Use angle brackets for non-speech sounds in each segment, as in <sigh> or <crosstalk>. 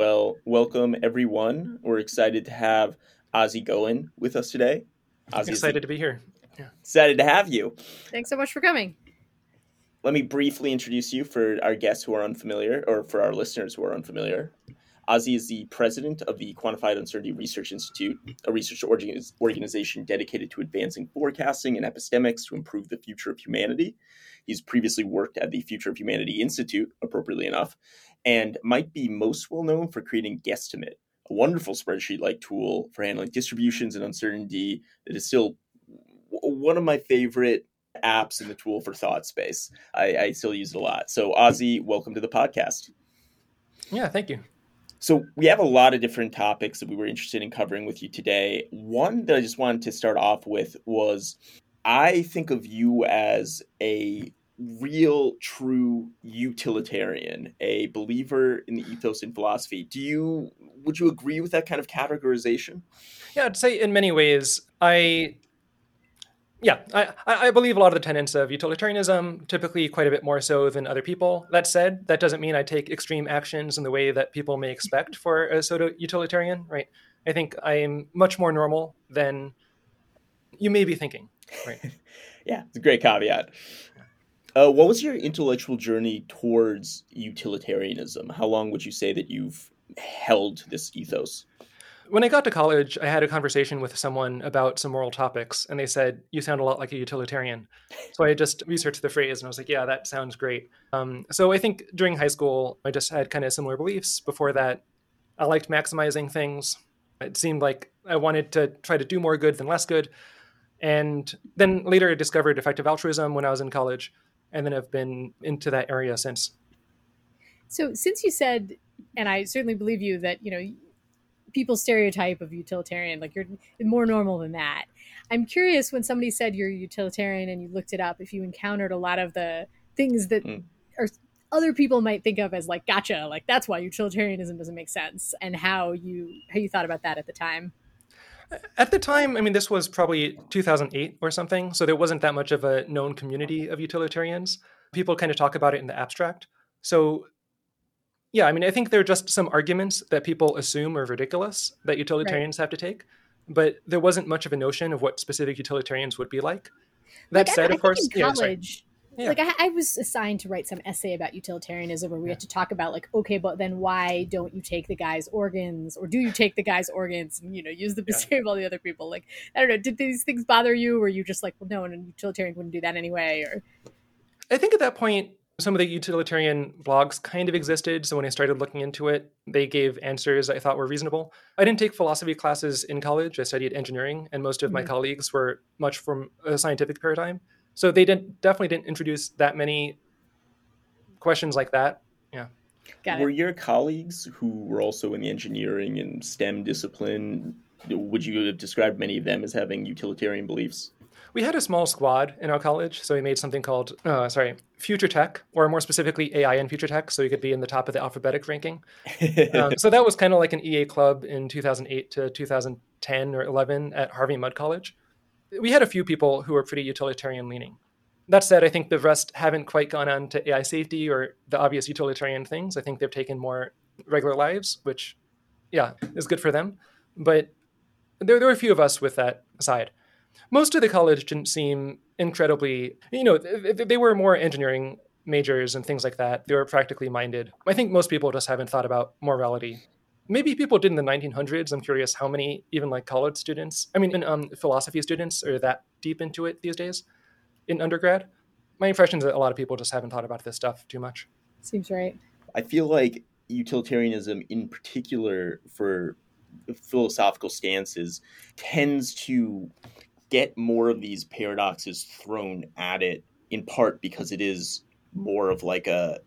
Well, welcome everyone. We're excited to have Ozzie Gooen with us today. Ozzie excited to be here. Yeah. Excited to have you. Thanks so much for coming. Let me briefly introduce you for our guests who are unfamiliar, or for our listeners who are unfamiliar. Ozzie is the president of the Quantified Uncertainty Research Institute, a research organization dedicated to advancing forecasting and epistemics to improve the future of humanity. He's previously worked at the Future of Humanity Institute, appropriately enough, and might be most well known for creating Guesstimate, a wonderful spreadsheet like tool for handling distributions and uncertainty that is still one of my favorite apps in the tool for thought space. I, I still use it a lot. So, Ozzie, welcome to the podcast. Yeah, thank you. So, we have a lot of different topics that we were interested in covering with you today. One that I just wanted to start off with was I think of you as a real true utilitarian a believer in the ethos and philosophy. Do you would you agree with that kind of categorization? Yeah i'd say in many ways i yeah I, I believe a lot of the tenets of utilitarianism typically quite a bit more so than other people. That said that doesn't mean i take extreme actions in the way that people may expect for a pseudo utilitarian right? I think i am much more normal than you may be thinking right? <laughs> Yeah it's a great caveat uh, what was your intellectual journey towards utilitarianism? How long would you say that you've held this ethos? When I got to college, I had a conversation with someone about some moral topics, and they said, You sound a lot like a utilitarian. So I just researched the phrase and I was like, Yeah, that sounds great. Um, so I think during high school, I just had kind of similar beliefs. Before that, I liked maximizing things. It seemed like I wanted to try to do more good than less good. And then later, I discovered effective altruism when I was in college and then have been into that area since. So, since you said, and I certainly believe you that you know people stereotype of utilitarian, like you're more normal than that. I'm curious when somebody said you're utilitarian and you looked it up, if you encountered a lot of the things that mm. are other people might think of as like gotcha, like that's why utilitarianism doesn't make sense, and how you how you thought about that at the time. At the time, I mean, this was probably 2008 or something, so there wasn't that much of a known community of utilitarians. People kind of talk about it in the abstract. So, yeah, I mean, I think there are just some arguments that people assume are ridiculous that utilitarians right. have to take, but there wasn't much of a notion of what specific utilitarians would be like. That like, said, of course, in college, yeah. Like I, I, was assigned to write some essay about utilitarianism where we yeah. had to talk about like, okay, but then why don't you take the guy's organs, or do you take the guy's organs and you know use them to yeah. save all the other people? Like I don't know, did these things bother you? Or were you just like, well, no, and utilitarian wouldn't do that anyway? Or I think at that point, some of the utilitarian blogs kind of existed. So when I started looking into it, they gave answers I thought were reasonable. I didn't take philosophy classes in college. I studied engineering, and most of mm-hmm. my colleagues were much from a scientific paradigm. So they didn't definitely didn't introduce that many questions like that. Yeah. Got were it. your colleagues who were also in the engineering and STEM discipline? Would you have described many of them as having utilitarian beliefs? We had a small squad in our college, so we made something called, uh, sorry, Future Tech, or more specifically AI in Future Tech, so you could be in the top of the alphabetic ranking. <laughs> um, so that was kind of like an EA club in 2008 to 2010 or 11 at Harvey Mudd College we had a few people who were pretty utilitarian leaning. That said, I think the rest haven't quite gone on to AI safety or the obvious utilitarian things. I think they've taken more regular lives, which, yeah, is good for them. But there, there were a few of us with that side. Most of the college didn't seem incredibly, you know, they were more engineering majors and things like that. They were practically minded. I think most people just haven't thought about morality maybe people did in the 1900s. I'm curious how many even like college students, I mean, um, philosophy students are that deep into it these days in undergrad. My impression is that a lot of people just haven't thought about this stuff too much. Seems right. I feel like utilitarianism, in particular for philosophical stances, tends to get more of these paradoxes thrown at it, in part because it is more of like a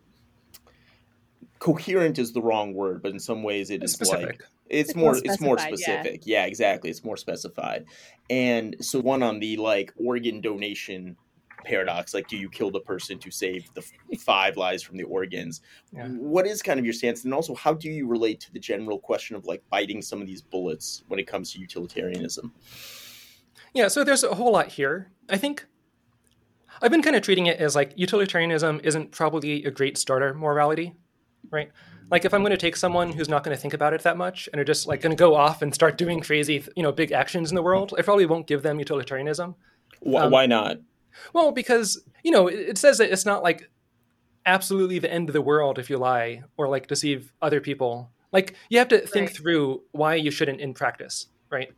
coherent is the wrong word, but in some ways it it's is specific. like it's, it's more, more it's more specific. Yeah. yeah, exactly. It's more specified. And so one on the like organ donation paradox like do you kill the person to save the five lives from the organs yeah. what is kind of your stance and also how do you relate to the general question of like biting some of these bullets when it comes to utilitarianism yeah so there's a whole lot here i think i've been kind of treating it as like utilitarianism isn't probably a great starter morality right? Like if I'm going to take someone who's not going to think about it that much and are just like going to go off and start doing crazy, you know, big actions in the world, I probably won't give them utilitarianism. Why, um, why not? Well, because you know, it, it says that it's not like absolutely the end of the world if you lie or like deceive other people. Like you have to think right. through why you shouldn't in practice, right?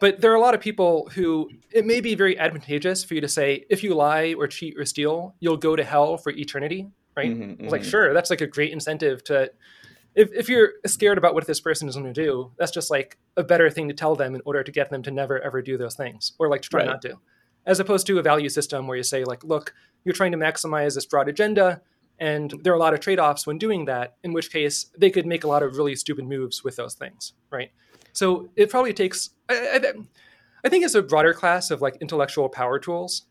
But there are a lot of people who it may be very advantageous for you to say, if you lie or cheat or steal, you'll go to hell for eternity, right? Mm-hmm, mm-hmm. Like, sure, that's like a great incentive to. If, if you're scared about what this person is going to do, that's just like a better thing to tell them in order to get them to never ever do those things or like to try right. not to. As opposed to a value system where you say, like, look, you're trying to maximize this broad agenda, and there are a lot of trade offs when doing that, in which case they could make a lot of really stupid moves with those things, right? So it probably takes. I, I, I think it's a broader class of like intellectual power tools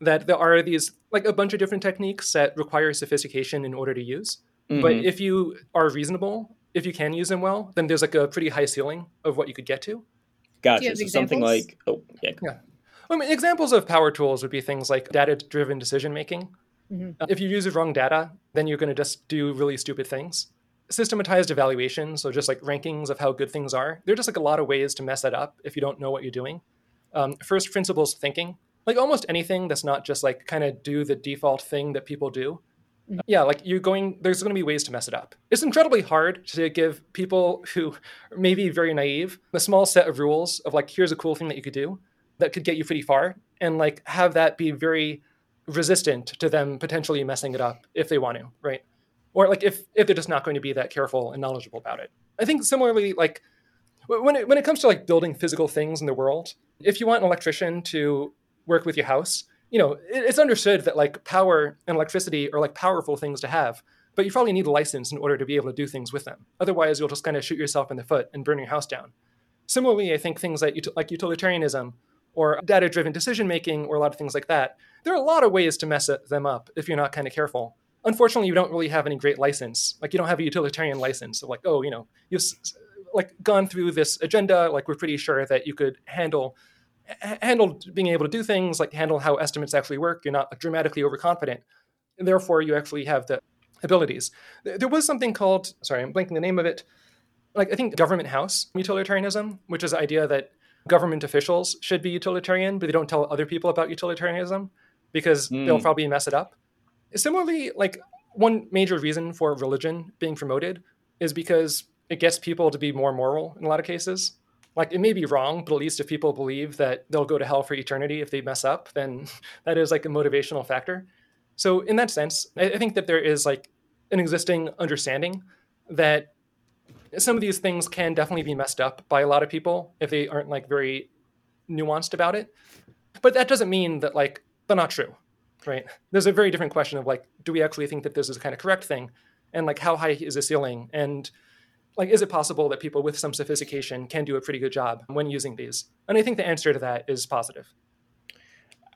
that there are these like a bunch of different techniques that require sophistication in order to use. Mm-hmm. But if you are reasonable, if you can use them well, then there's like a pretty high ceiling of what you could get to. Gotcha. So something like oh yeah. Yeah. I mean, examples of power tools would be things like data-driven decision making. Mm-hmm. If you use the wrong data, then you're going to just do really stupid things systematized evaluation, so just like rankings of how good things are, there are just like a lot of ways to mess that up if you don't know what you're doing. Um, first principles thinking, like almost anything that's not just like kind of do the default thing that people do. Mm-hmm. Yeah, like you're going, there's going to be ways to mess it up. It's incredibly hard to give people who <laughs> may be very naive a small set of rules of like, here's a cool thing that you could do that could get you pretty far, and like have that be very resistant to them potentially messing it up if they want to, right? or like if if they're just not going to be that careful and knowledgeable about it. I think similarly, like when it, when it comes to like building physical things in the world, if you want an electrician to work with your house, you know, it's understood that like power and electricity are like powerful things to have, but you probably need a license in order to be able to do things with them. Otherwise, you'll just kind of shoot yourself in the foot and burn your house down. Similarly, I think things like, like utilitarianism or data driven decision making or a lot of things like that, there are a lot of ways to mess them up if you're not kind of careful unfortunately, you don't really have any great license. Like you don't have a utilitarian license. So like, oh, you know, you've like gone through this agenda. Like we're pretty sure that you could handle handle being able to do things, like handle how estimates actually work. You're not dramatically overconfident. And therefore, you actually have the abilities. There was something called, sorry, I'm blanking the name of it. Like I think government house utilitarianism, which is the idea that government officials should be utilitarian, but they don't tell other people about utilitarianism because mm. they'll probably mess it up. Similarly, like one major reason for religion being promoted is because it gets people to be more moral in a lot of cases. Like it may be wrong, but at least if people believe that they'll go to hell for eternity if they mess up, then <laughs> that is like a motivational factor. So in that sense, I think that there is like an existing understanding that some of these things can definitely be messed up by a lot of people if they aren't like very nuanced about it. But that doesn't mean that like they're not true right? There's a very different question of like, do we actually think that this is a kind of correct thing? And like, how high is the ceiling? And like, is it possible that people with some sophistication can do a pretty good job when using these? And I think the answer to that is positive.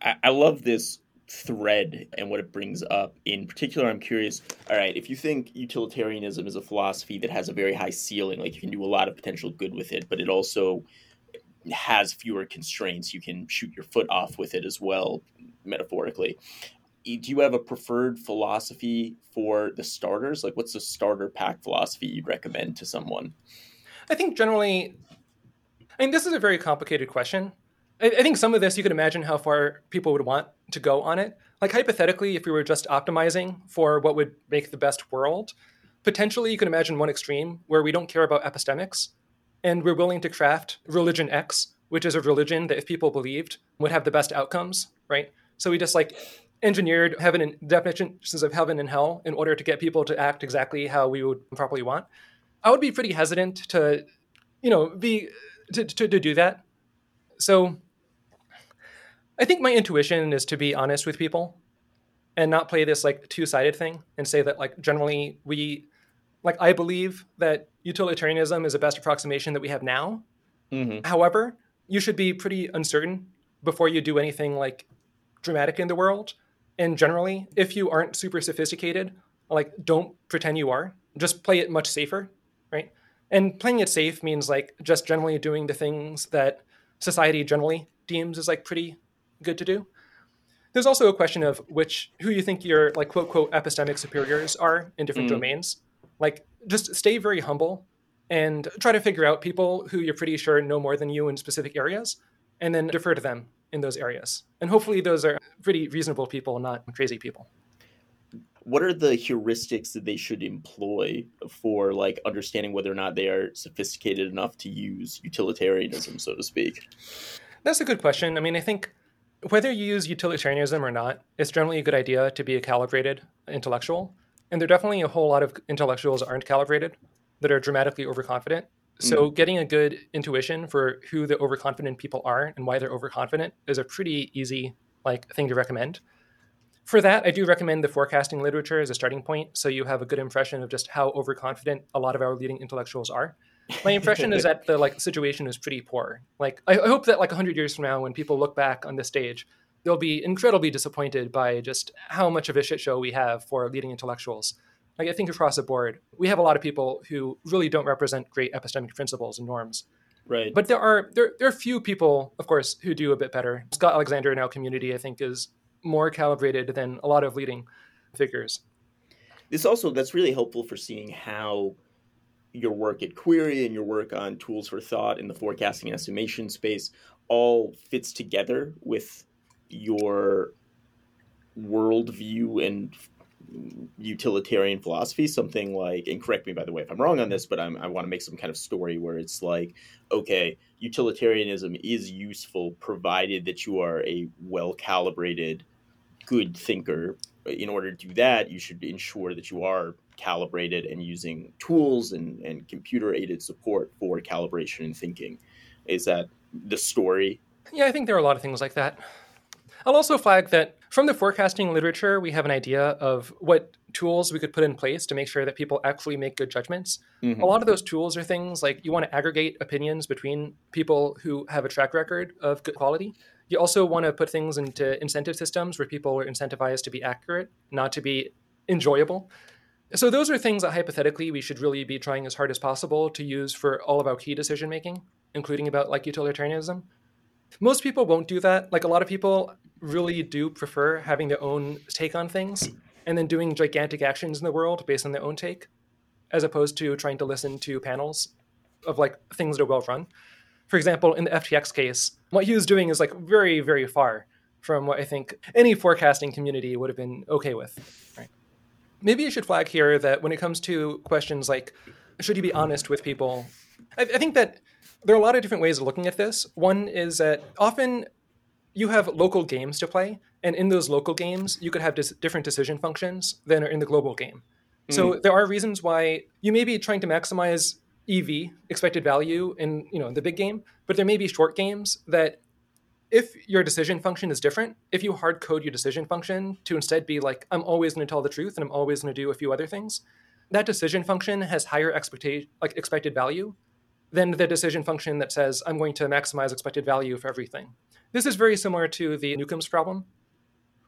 I, I love this thread and what it brings up. In particular, I'm curious. All right, if you think utilitarianism is a philosophy that has a very high ceiling, like you can do a lot of potential good with it, but it also has fewer constraints. You can shoot your foot off with it as well, metaphorically. Do you have a preferred philosophy for the starters? Like, what's the starter pack philosophy you'd recommend to someone? I think generally, I mean, this is a very complicated question. I, I think some of this you can imagine how far people would want to go on it. Like, hypothetically, if we were just optimizing for what would make the best world, potentially you can imagine one extreme where we don't care about epistemics and we're willing to craft religion X, which is a religion that if people believed would have the best outcomes, right? So we just like engineered heaven and definitions of heaven and hell in order to get people to act exactly how we would properly want. I would be pretty hesitant to, you know, be to, to, to do that. So I think my intuition is to be honest with people and not play this like two-sided thing and say that like generally we like I believe that utilitarianism is the best approximation that we have now. Mm-hmm. However, you should be pretty uncertain before you do anything like dramatic in the world. And generally, if you aren't super sophisticated, like don't pretend you are. Just play it much safer, right? And playing it safe means like just generally doing the things that society generally deems as like pretty good to do. There's also a question of which who you think your like quote quote epistemic superiors are in different mm. domains Like, just stay very humble and try to figure out people who you're pretty sure know more than you in specific areas, and then defer to them in those areas. And hopefully, those are pretty reasonable people, not crazy people. What are the heuristics that they should employ for like understanding whether or not they are sophisticated enough to use utilitarianism, so to speak? That's a good question. I mean, I think whether you use utilitarianism or not, it's generally a good idea to be a calibrated intellectual. And there are definitely a whole lot of intellectuals aren't calibrated, that are dramatically overconfident. So mm. getting a good intuition for who the overconfident people are and why they're overconfident is a pretty easy like thing to recommend. For that, I do recommend the forecasting literature as a starting point, so you have a good impression of just how overconfident a lot of our leading intellectuals are my impression is that the like situation is pretty poor. Like I, I hope that like 100 years from now, when people look back on this stage, they'll be incredibly disappointed by just how much of a shit show we have for leading intellectuals. Like I think across the board, we have a lot of people who really don't represent great epistemic principles and norms. Right. But there are there there are few people, of course, who do a bit better. Scott Alexander in our community, I think, is more calibrated than a lot of leading figures. This also that's really helpful for seeing how your work at QURI and your work on tools for thought in the forecasting and estimation space all fits together with your worldview and utilitarian philosophy something like and correct me by the way if i'm wrong on this but I'm, i want to make some kind of story where it's like okay utilitarianism is useful provided that you are a well calibrated good thinker in order to do that you should ensure that you are calibrated and using tools and, and computer aided support for calibration and thinking. Is that the story? Yeah, I think there are a lot of things like that. I'll also flag that from the forecasting literature, we have an idea of what tools we could put in place to make sure that people actually make good judgments. Mm-hmm. A lot of those tools are things like you want to aggregate opinions between people who have a track record of good quality. You also want to put things into incentive systems where people are incentivized to be accurate, not to be enjoyable. So those are things that hypothetically we should really be trying as hard as possible to use for all of our key decision making, including about like utilitarianism. Most people won't do that. Like a lot of people really do prefer having their own take on things and then doing gigantic actions in the world based on their own take, as opposed to trying to listen to panels of like things that are well run. For example, in the FTX case, what he was doing is like very, very far from what I think any forecasting community would have been okay with. Right maybe you should flag here that when it comes to questions like should you be honest with people, I, I think that there are a lot of different ways of looking at this. One is that often you have local games to play, and in those local games, you could have dis- different decision functions than are in the global game. Mm. So there are reasons why you may be trying to maximize EV expected value in you know the big game, but there may be short games that if your decision function is different, if you hard code your decision function to instead be like, I'm always going to tell the truth and I'm always going to do a few other things, that decision function has higher expectation, like expected value than the decision function that says, I'm going to maximize expected value for everything. This is very similar to the Newcomb's problem,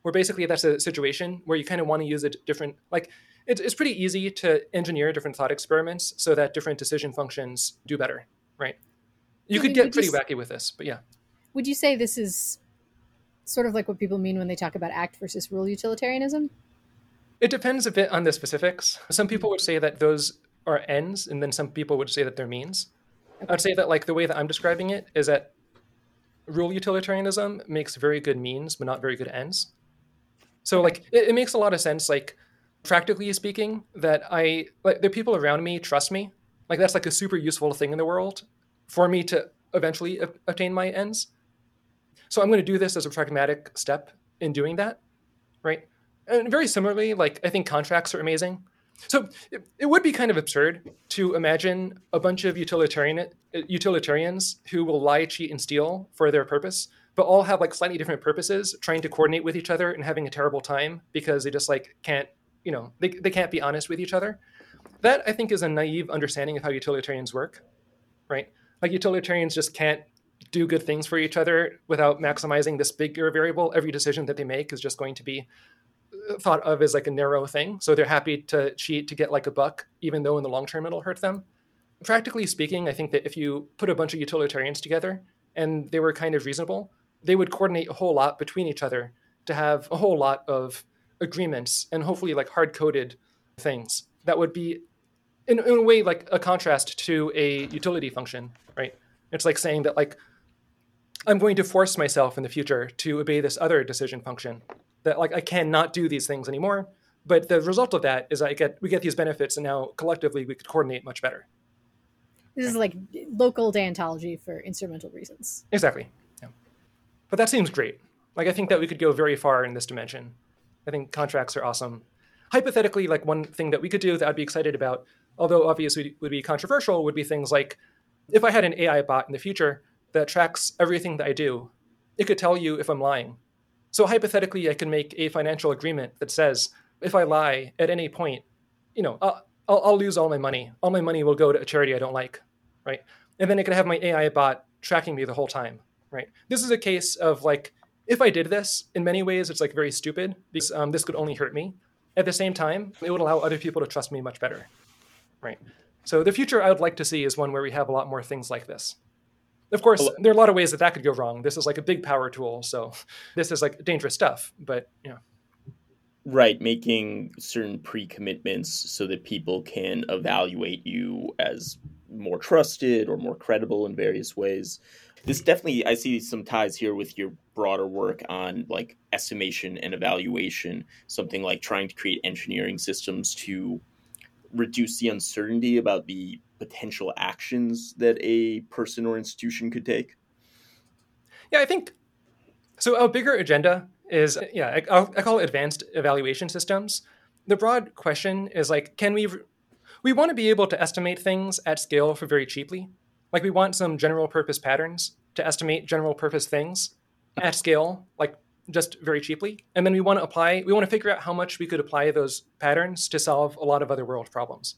where basically that's a situation where you kind of want to use a different, like, it's, it's pretty easy to engineer different thought experiments so that different decision functions do better, right? You could get pretty wacky with this, but yeah would you say this is sort of like what people mean when they talk about act versus rule utilitarianism? It depends a bit on the specifics. Some people would mm-hmm. say that those are ends, and then some people would say that they're means. Okay. I'd say that like the way that I'm describing it is that rule utilitarianism makes very good means, but not very good ends. So like it, it makes a lot of sense, like practically speaking, that I like the people around me trust me. Like that's like a super useful thing in the world for me to eventually obtain my ends. So I'm going to do this as a pragmatic step in doing that, right? And very similarly, like I think contracts are amazing. So it, it would be kind of absurd to imagine a bunch of utilitarian utilitarians who will lie, cheat, and steal for their purpose, but all have like slightly different purposes, trying to coordinate with each other and having a terrible time because they just like can't, you know, they, they can't be honest with each other. That I think is a naive understanding of how utilitarians work, right? Like utilitarians just can't do good things for each other without maximizing this bigger variable. Every decision that they make is just going to be thought of as like a narrow thing. So they're happy to cheat to get like a buck, even though in the long term it'll hurt them. Practically speaking, I think that if you put a bunch of utilitarians together and they were kind of reasonable, they would coordinate a whole lot between each other to have a whole lot of agreements and hopefully like hard coded things that would be in, in a way like a contrast to a utility function, right? It's like saying that like I'm going to force myself in the future to obey this other decision function that like I cannot do these things anymore. But the result of that is I get we get these benefits, and now collectively we could coordinate much better. This is like local deontology for instrumental reasons. Exactly. Yeah. But that seems great. Like I think that we could go very far in this dimension. I think contracts are awesome. Hypothetically, like one thing that we could do that I'd be excited about, although obviously would be controversial, would be things like if I had an AI bot in the future that tracks everything that I do, it could tell you if I'm lying. So hypothetically, I can make a financial agreement that says if I lie at any point, you know, I'll, I'll, I'll lose all my money. All my money will go to a charity I don't like, right? And then I could have my AI bot tracking me the whole time, right? This is a case of like, if I did this, in many ways, it's like very stupid because um, this could only hurt me. At the same time, it would allow other people to trust me much better, right? So the future I would like to see is one where we have a lot more things like this. Of course, there are a lot of ways that that could go wrong. This is like a big power tool, so <laughs> this is like dangerous stuff. But you know, right, making certain pre-commitments so that people can evaluate you as more trusted or more credible in various ways. This definitely, I see some ties here with your broader work on like estimation and evaluation. Something like trying to create engineering systems to reduce the uncertainty about the potential actions that a person or institution could take? Yeah, I think so. A bigger agenda is yeah, I, I call it advanced evaluation systems. The broad question is like, can we we want to be able to estimate things at scale for very cheaply? Like we want some general purpose patterns to estimate general purpose things at scale, like just very cheaply. And then we want to apply, we want to figure out how much we could apply those patterns to solve a lot of other world problems.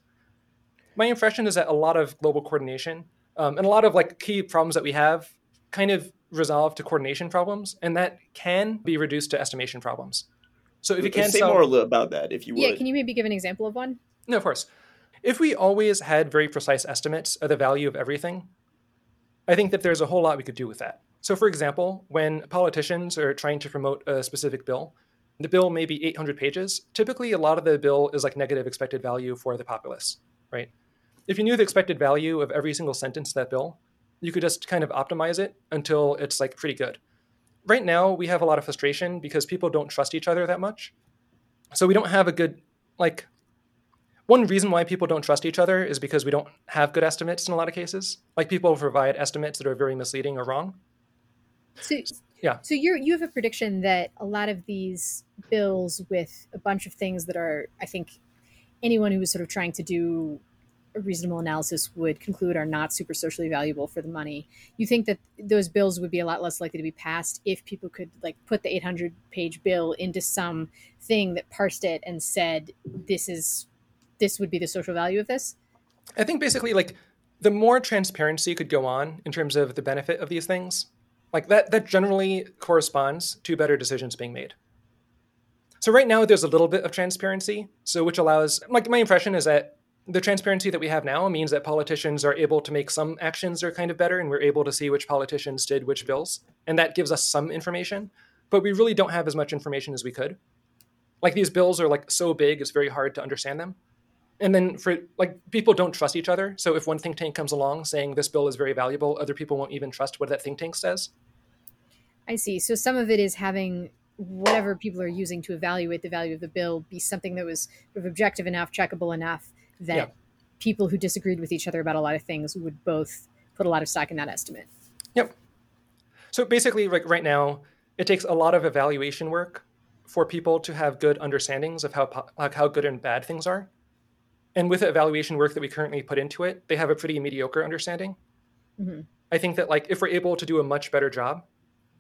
My impression is that a lot of global coordination um, and a lot of like key problems that we have kind of resolve to coordination problems, and that can be reduced to estimation problems. So if you can say solve, more about that, if you would. Yeah, can you maybe give an example of one? No, of course. If we always had very precise estimates of the value of everything, I think that there's a whole lot we could do with that. So, for example, when politicians are trying to promote a specific bill, the bill may be 800 pages. Typically, a lot of the bill is like negative expected value for the populace, right? If you knew the expected value of every single sentence in that bill, you could just kind of optimize it until it's like pretty good. Right now, we have a lot of frustration because people don't trust each other that much. So we don't have a good, like, one reason why people don't trust each other is because we don't have good estimates in a lot of cases. Like, people provide estimates that are very misleading or wrong. So yeah. So you you have a prediction that a lot of these bills with a bunch of things that are, I think, anyone who was sort of trying to do a reasonable analysis would conclude are not super socially valuable for the money. You think that those bills would be a lot less likely to be passed if people could like put the 800 page bill into some thing that parsed it and said this is this would be the social value of this? I think basically like the more transparency could go on in terms of the benefit of these things, like that that generally corresponds to better decisions being made. So right now there's a little bit of transparency, so which allows like my impression is that the transparency that we have now means that politicians are able to make some actions that are kind of better and we're able to see which politicians did which bills and that gives us some information but we really don't have as much information as we could like these bills are like so big it's very hard to understand them and then for like people don't trust each other so if one think tank comes along saying this bill is very valuable other people won't even trust what that think tank says I see. So some of it is having whatever people are using to evaluate the value of the bill be something that was sort of objective enough, checkable enough that yeah. people who disagreed with each other about a lot of things would both put a lot of stock in that estimate. Yep. So basically, like right now, it takes a lot of evaluation work for people to have good understandings of how like how good and bad things are. And with the evaluation work that we currently put into it, they have a pretty mediocre understanding. Mm-hmm. I think that like if we're able to do a much better job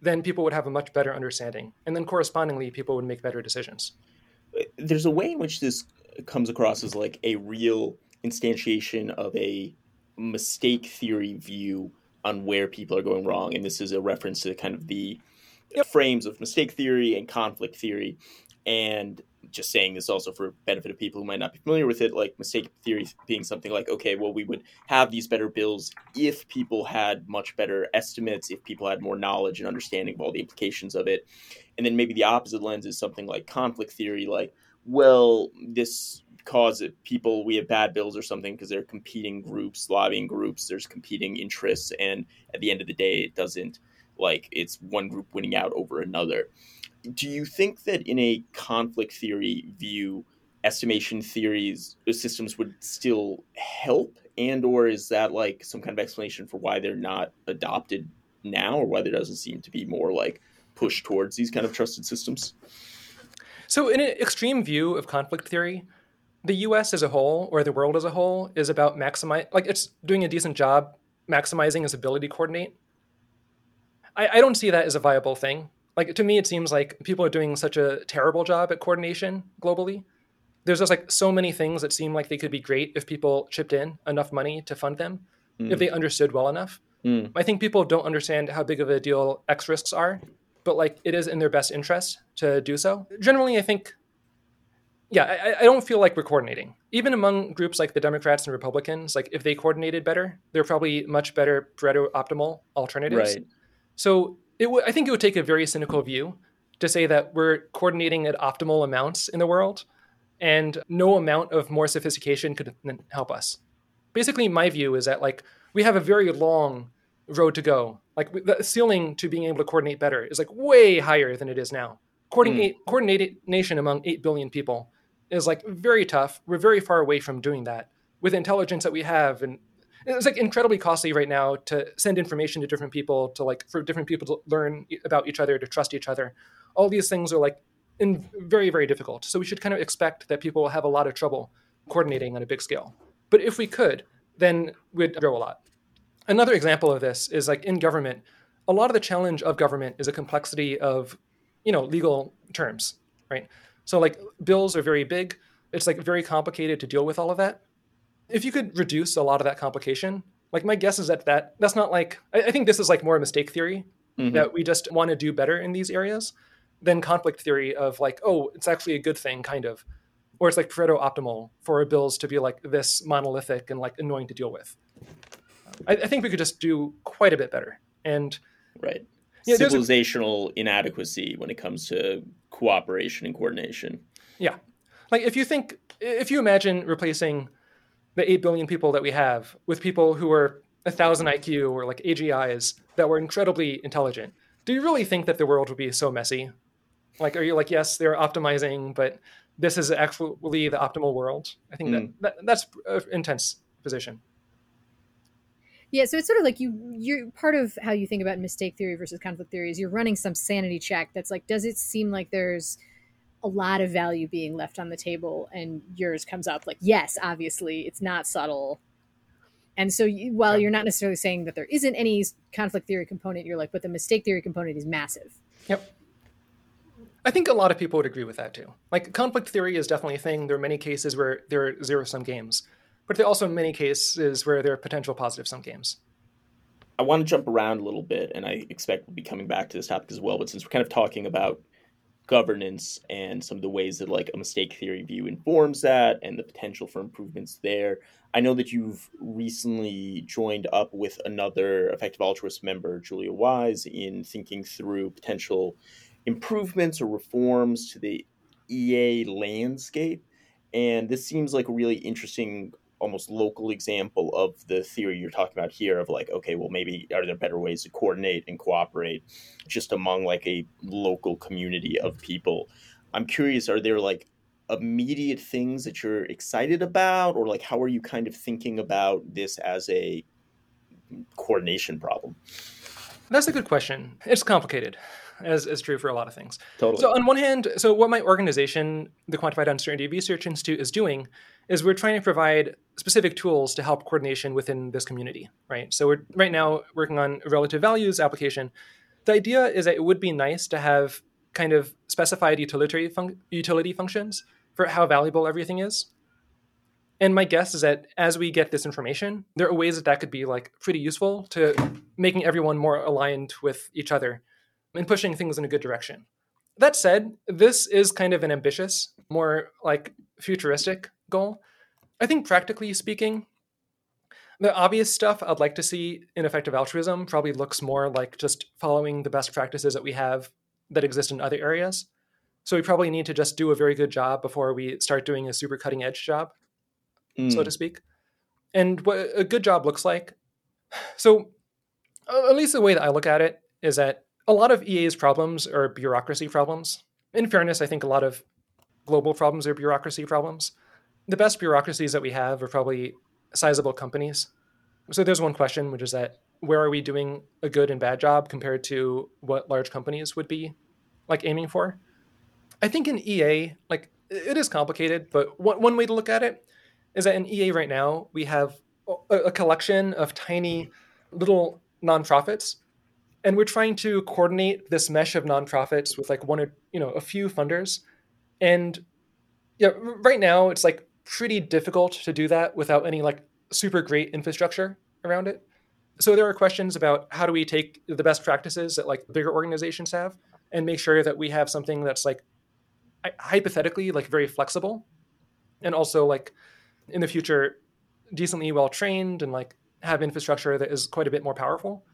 then people would have a much better understanding. And then correspondingly, people would make better decisions. There's a way in which this comes across as like a real instantiation of a mistake theory view on where people are going wrong. And this is a reference to kind of the yep. frames of mistake theory and conflict theory. And just saying this also for benefit of people who might not be familiar with it, like mistake theory being something like, okay, well, we would have these better bills if people had much better estimates, if people had more knowledge and understanding of all the implications of it. And then maybe the opposite lens is something like conflict theory, like, well, this cause people we have bad bills or something because they're competing groups, lobbying groups. There's competing interests, and at the end of the day, it doesn't like it's one group winning out over another. Do you think that in a conflict theory view, estimation theories systems would still help, and or is that like some kind of explanation for why they're not adopted now, or why there doesn't seem to be more like push towards these kind of trusted systems? So, in an extreme view of conflict theory, the US as a whole, or the world as a whole, is about maximize like it's doing a decent job maximizing its ability to coordinate. I, I don't see that as a viable thing. Like to me, it seems like people are doing such a terrible job at coordination globally. There's just like so many things that seem like they could be great if people chipped in enough money to fund them, mm. if they understood well enough. Mm. I think people don't understand how big of a deal X risks are, but like it is in their best interest to do so. Generally, I think, yeah, I, I don't feel like we're coordinating. Even among groups like the Democrats and Republicans, like if they coordinated better, they're probably much better Pareto optimal alternatives. Right. So it w- I think it would take a very cynical view to say that we're coordinating at optimal amounts in the world, and no amount of more sophistication could help us. Basically, my view is that like we have a very long road to go. Like the ceiling to being able to coordinate better is like way higher than it is now. Coordinate, mm. Coordination among 8 billion people is like very tough. We're very far away from doing that with intelligence that we have. And it's like incredibly costly right now to send information to different people, to like for different people to learn about each other, to trust each other. All these things are like in very, very difficult. So we should kind of expect that people will have a lot of trouble coordinating on a big scale. But if we could, then we'd grow a lot. Another example of this is like in government, a lot of the challenge of government is a complexity of, you know, legal terms, right? So like bills are very big. It's like very complicated to deal with all of that. If you could reduce a lot of that complication, like my guess is that that that's not like I, I think this is like more a mistake theory mm-hmm. that we just want to do better in these areas than conflict theory of like oh it's actually a good thing kind of or it's like Pareto optimal for bills to be like this monolithic and like annoying to deal with. I, I think we could just do quite a bit better. And right, yeah, civilizational a, inadequacy when it comes to cooperation and coordination. Yeah, like if you think, if you imagine replacing the eight billion people that we have with people who are a thousand IQ or like AGIs that were incredibly intelligent, do you really think that the world would be so messy? Like, are you like, yes, they're optimizing, but this is actually the optimal world? I think mm. that, hmm. that that's an intense position. Yeah, so it's sort of like you you're part of how you think about mistake theory versus conflict theory is you're running some sanity check that's like, does it seem like there's a lot of value being left on the table and yours comes up like yes obviously it's not subtle. And so you, while you're not necessarily saying that there isn't any conflict theory component you're like but the mistake theory component is massive. Yep. I think a lot of people would agree with that too. Like conflict theory is definitely a thing. There are many cases where there are zero sum games but there are also many cases where there are potential positive sum games. I want to jump around a little bit, and I expect we'll be coming back to this topic as well. But since we're kind of talking about governance and some of the ways that like a mistake theory view informs that and the potential for improvements there, I know that you've recently joined up with another effective altruist member, Julia Wise, in thinking through potential improvements or reforms to the EA landscape. And this seems like a really interesting almost local example of the theory you're talking about here of like okay well maybe are there better ways to coordinate and cooperate just among like a local community of mm-hmm. people? I'm curious are there like immediate things that you're excited about? Or like how are you kind of thinking about this as a coordination problem? That's a good question. It's complicated as is true for a lot of things. Totally. So on one hand so what my organization the quantified uncertainty research institute is doing is we're trying to provide specific tools to help coordination within this community, right? So we're right now working on a relative values application. The idea is that it would be nice to have kind of specified utility utility functions for how valuable everything is. And my guess is that as we get this information, there are ways that that could be like pretty useful to making everyone more aligned with each other and pushing things in a good direction. That said, this is kind of an ambitious, more like futuristic goal. I think practically speaking, the obvious stuff I'd like to see in effective altruism probably looks more like just following the best practices that we have that exist in other areas. So we probably need to just do a very good job before we start doing a super cutting edge job, mm. so to speak. And what a good job looks like. So, at least the way that I look at it is that a lot of EA's problems are bureaucracy problems. In fairness, I think a lot of global problems are bureaucracy problems. The best bureaucracies that we have are probably sizable companies. So there's one question, which is that where are we doing a good and bad job compared to what large companies would be like aiming for? I think in EA, like it is complicated, but one, one way to look at it is that in EA right now, we have a, a collection of tiny little nonprofits and we're trying to coordinate this mesh of nonprofits with like one or you know a few funders and yeah right now it's like pretty difficult to do that without any like super great infrastructure around it so there are questions about how do we take the best practices that like bigger organizations have and make sure that we have something that's like hypothetically like very flexible and also like in the future decently well trained and like have infrastructure that is quite a bit more powerful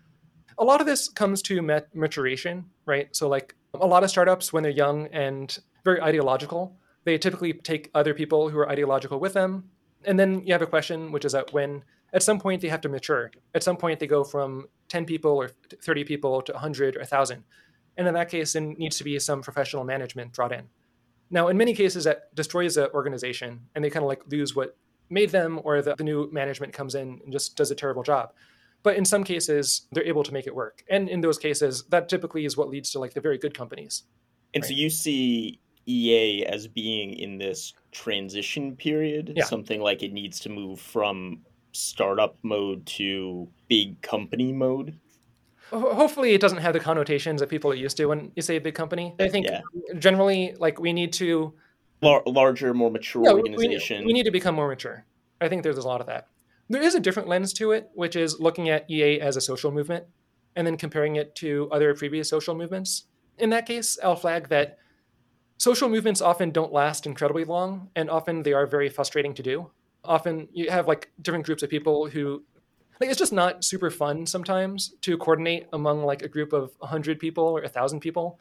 a lot of this comes to maturation, right? So, like a lot of startups, when they're young and very ideological, they typically take other people who are ideological with them. And then you have a question, which is that when at some point they have to mature, at some point they go from 10 people or 30 people to 100 or 1,000. And in that case, there needs to be some professional management brought in. Now, in many cases, that destroys the organization and they kind of like lose what made them, or the, the new management comes in and just does a terrible job. But in some cases, they're able to make it work. And in those cases, that typically is what leads to like the very good companies. And right? so you see EA as being in this transition period, yeah. something like it needs to move from startup mode to big company mode. Hopefully, it doesn't have the connotations that people are used to when you say big company. I think yeah. generally, like we need to Lar- larger, more mature yeah, organization. We, we need to become more mature. I think there's a lot of that. There is a different lens to it, which is looking at EA as a social movement and then comparing it to other previous social movements. In that case, I'll flag that social movements often don't last incredibly long, and often they are very frustrating to do. Often you have like different groups of people who like it's just not super fun sometimes to coordinate among like a group of 100 people or 1000 people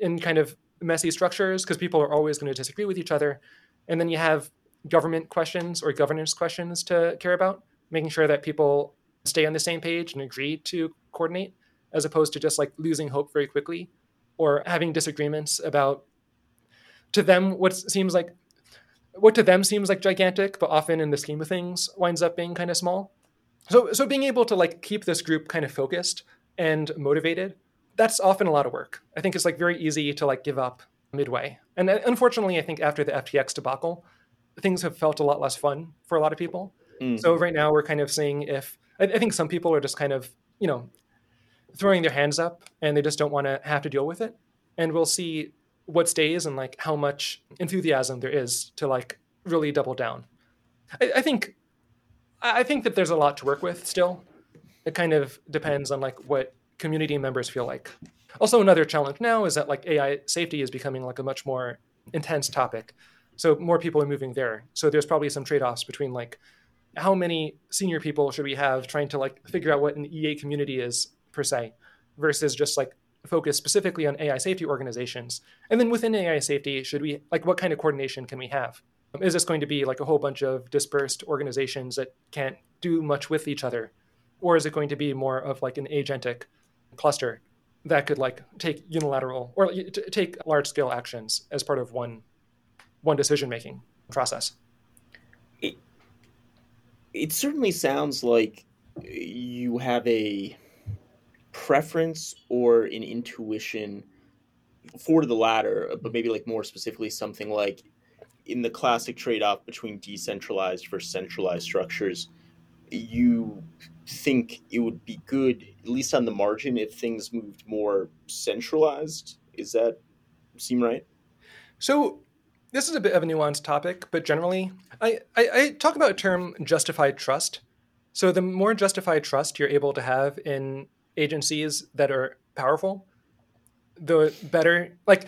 in kind of messy structures because people are always going to disagree with each other and then you have government questions or governance questions to care about making sure that people stay on the same page and agree to coordinate as opposed to just like losing hope very quickly or having disagreements about to them what seems like what to them seems like gigantic but often in the scheme of things winds up being kind of small. So so being able to like keep this group kind of focused and motivated that's often a lot of work. I think it's like very easy to like give up midway. And uh, unfortunately i think after the ftx debacle things have felt a lot less fun for a lot of people. Mm. So right now we're kind of seeing if I, I think some people are just kind of you know throwing their hands up and they just don't want to have to deal with it, and we'll see what stays and like how much enthusiasm there is to like really double down. I, I think I think that there's a lot to work with still. It kind of depends on like what community members feel like. Also, another challenge now is that like AI safety is becoming like a much more intense topic. So more people are moving there. So there's probably some trade-offs between like how many senior people should we have trying to like figure out what an EA community is per se, versus just like focus specifically on AI safety organizations. And then within AI safety, should we like what kind of coordination can we have? Um, is this going to be like a whole bunch of dispersed organizations that can't do much with each other? Or is it going to be more of like an agentic cluster that could like take unilateral or take large scale actions as part of one one decision making process? It, it certainly sounds like you have a preference or an intuition for the latter, but maybe like more specifically something like in the classic trade-off between decentralized versus centralized structures, you think it would be good, at least on the margin, if things moved more centralized. Is that seem right? So this is a bit of a nuanced topic, but generally, I, I, I, talk about a term justified trust. So the more justified trust you're able to have in agencies that are powerful, the better. Like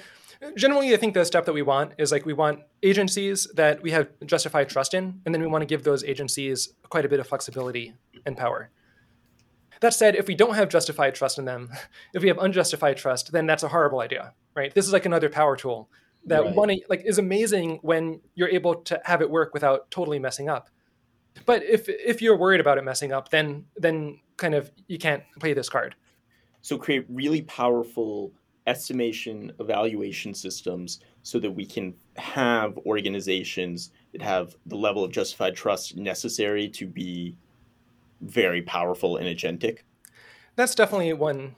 generally, I think the step that we want is like we want agencies that we have justified trust in, and then we want to give those agencies quite a bit of flexibility and power. That said, if we don't have justified trust in them, <laughs> if we have unjustified trust, then that's a horrible idea, right? This is like another power tool that Right. one like is amazing when you're able to have it work without totally messing up. But if if you're worried about it messing up, then then kind of you can't play this card. So create really powerful estimation evaluation systems so that we can have organizations that have the level of justified trust necessary to be very powerful and agentic. That's definitely one.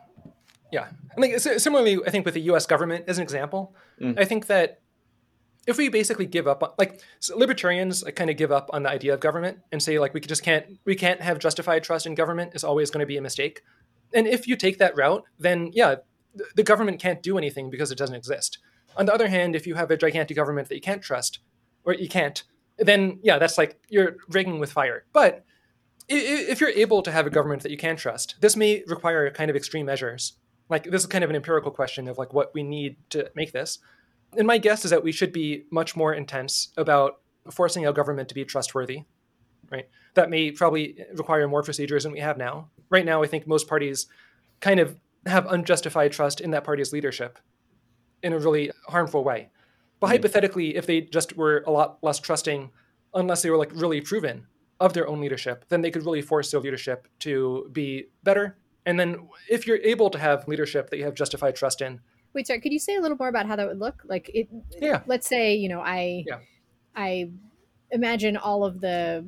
Yeah, I think s- similarly, I think with the U.S. government as an example, Mm. I think that if we basically give up, on, like so libertarians, like, kind of give up on the idea of government and say like we just can't we can't have justified trust in government is always going to be a mistake. And if you take that route, then yeah, th- the government can't do anything because it doesn't exist. On the other hand, if you have a gigantic government that you can't trust or you can't, then yeah, that's like you're rigging with fire. But if you're able to have a government that you can trust, this may require kind of extreme measures. Like this is kind of an empirical question of like what we need to make this. And my guess is that we should be much more intense about forcing our government to be trustworthy. Right? That may probably require more procedures than we have now. Right now, I think most parties kind of have unjustified trust in that party's leadership in a really harmful way. But Mhm. hypothetically, if they just were a lot less trusting, unless they were like really proven of their own leadership, then they could really force their leadership to be better. And then if you're able to have leadership that you have justified trust in, Wait, sorry. Could you say a little more about how that would look? Like, it. Yeah. Let's say you know I. Yeah. I imagine all of the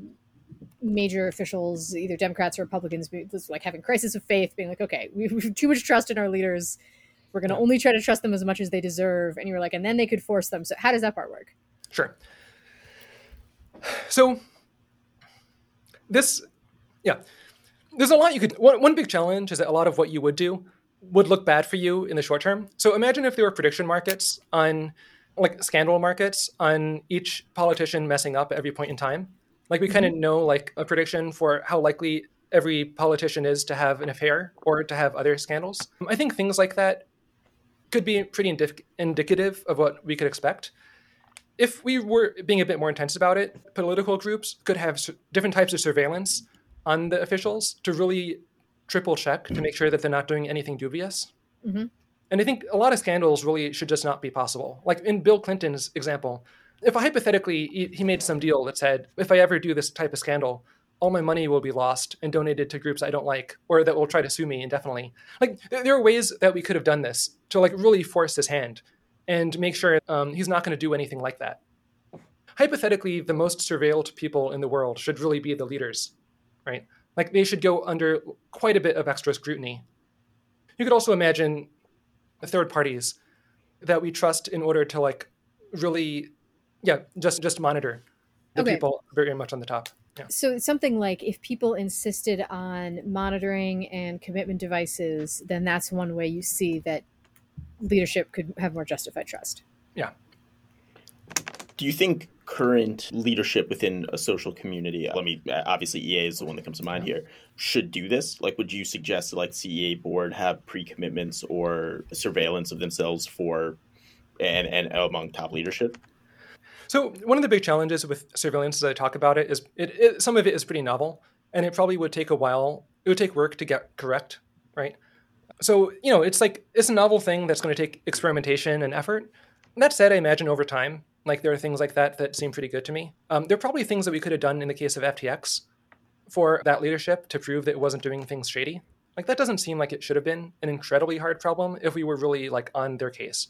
major officials, either Democrats or Republicans, like having crisis of faith, being like, okay, we we have too much trust in our leaders. We're going to Yeah. only try to trust them as much as they deserve. And you were like, and then they could force them. So how does that part work? Sure. So this, yeah, there's a lot you could. One, one big challenge is that a lot of what you would do would look bad for you in the short term. So imagine if there were prediction markets on, like scandal markets on each politician messing up at every point in time. Like we kind of mm-hmm. know like a prediction for how likely every politician is to have an affair or to have other scandals. I think things like that could be pretty indic- indicative of what we could expect if we were being a bit more intense about it, political groups could have different types of surveillance on the officials to really triple check to make sure that they're not doing anything dubious. Mhm. And I think a lot of scandals really should just not be possible. Like in Bill Clinton's example, if hypothetically he, he made some deal that said, if I ever do this type of scandal, all my money will be lost and donated to groups I don't like or that will try to sue me indefinitely. Like there there are ways that we could have done this to like really force his hand and make sure um, he's not going to do anything like that. Hypothetically, the most surveilled people in the world should really be the leaders, right? Like they should go under quite a bit of extra scrutiny. You could also imagine third parties that we trust in order to like really, yeah, just just monitor the Okay. people very much on the top. Yeah. So something like if people insisted on monitoring and commitment devices, then that's one way you see that leadership could have more justified trust. Do you think current leadership within a social community, let me uh, obviously EA is the one that comes to mind here, should do this? Like, would you suggest that like CEA board have pre-commitments or surveillance of themselves for and and among top leadership? So one of the big challenges with surveillance, as I talk about it, is it, it, some of it is pretty novel, and it probably would take a while. It would take work to get correct, right? So you know, it's like it's a novel thing that's going to take experimentation and effort. That said, I imagine over time, like there are things like that that seem pretty good to me. Um, there are probably things that we could have done in the case of FTX for that leadership to prove that it wasn't doing things shady. Like that doesn't seem like it should have been an incredibly hard problem if we were really like on their case.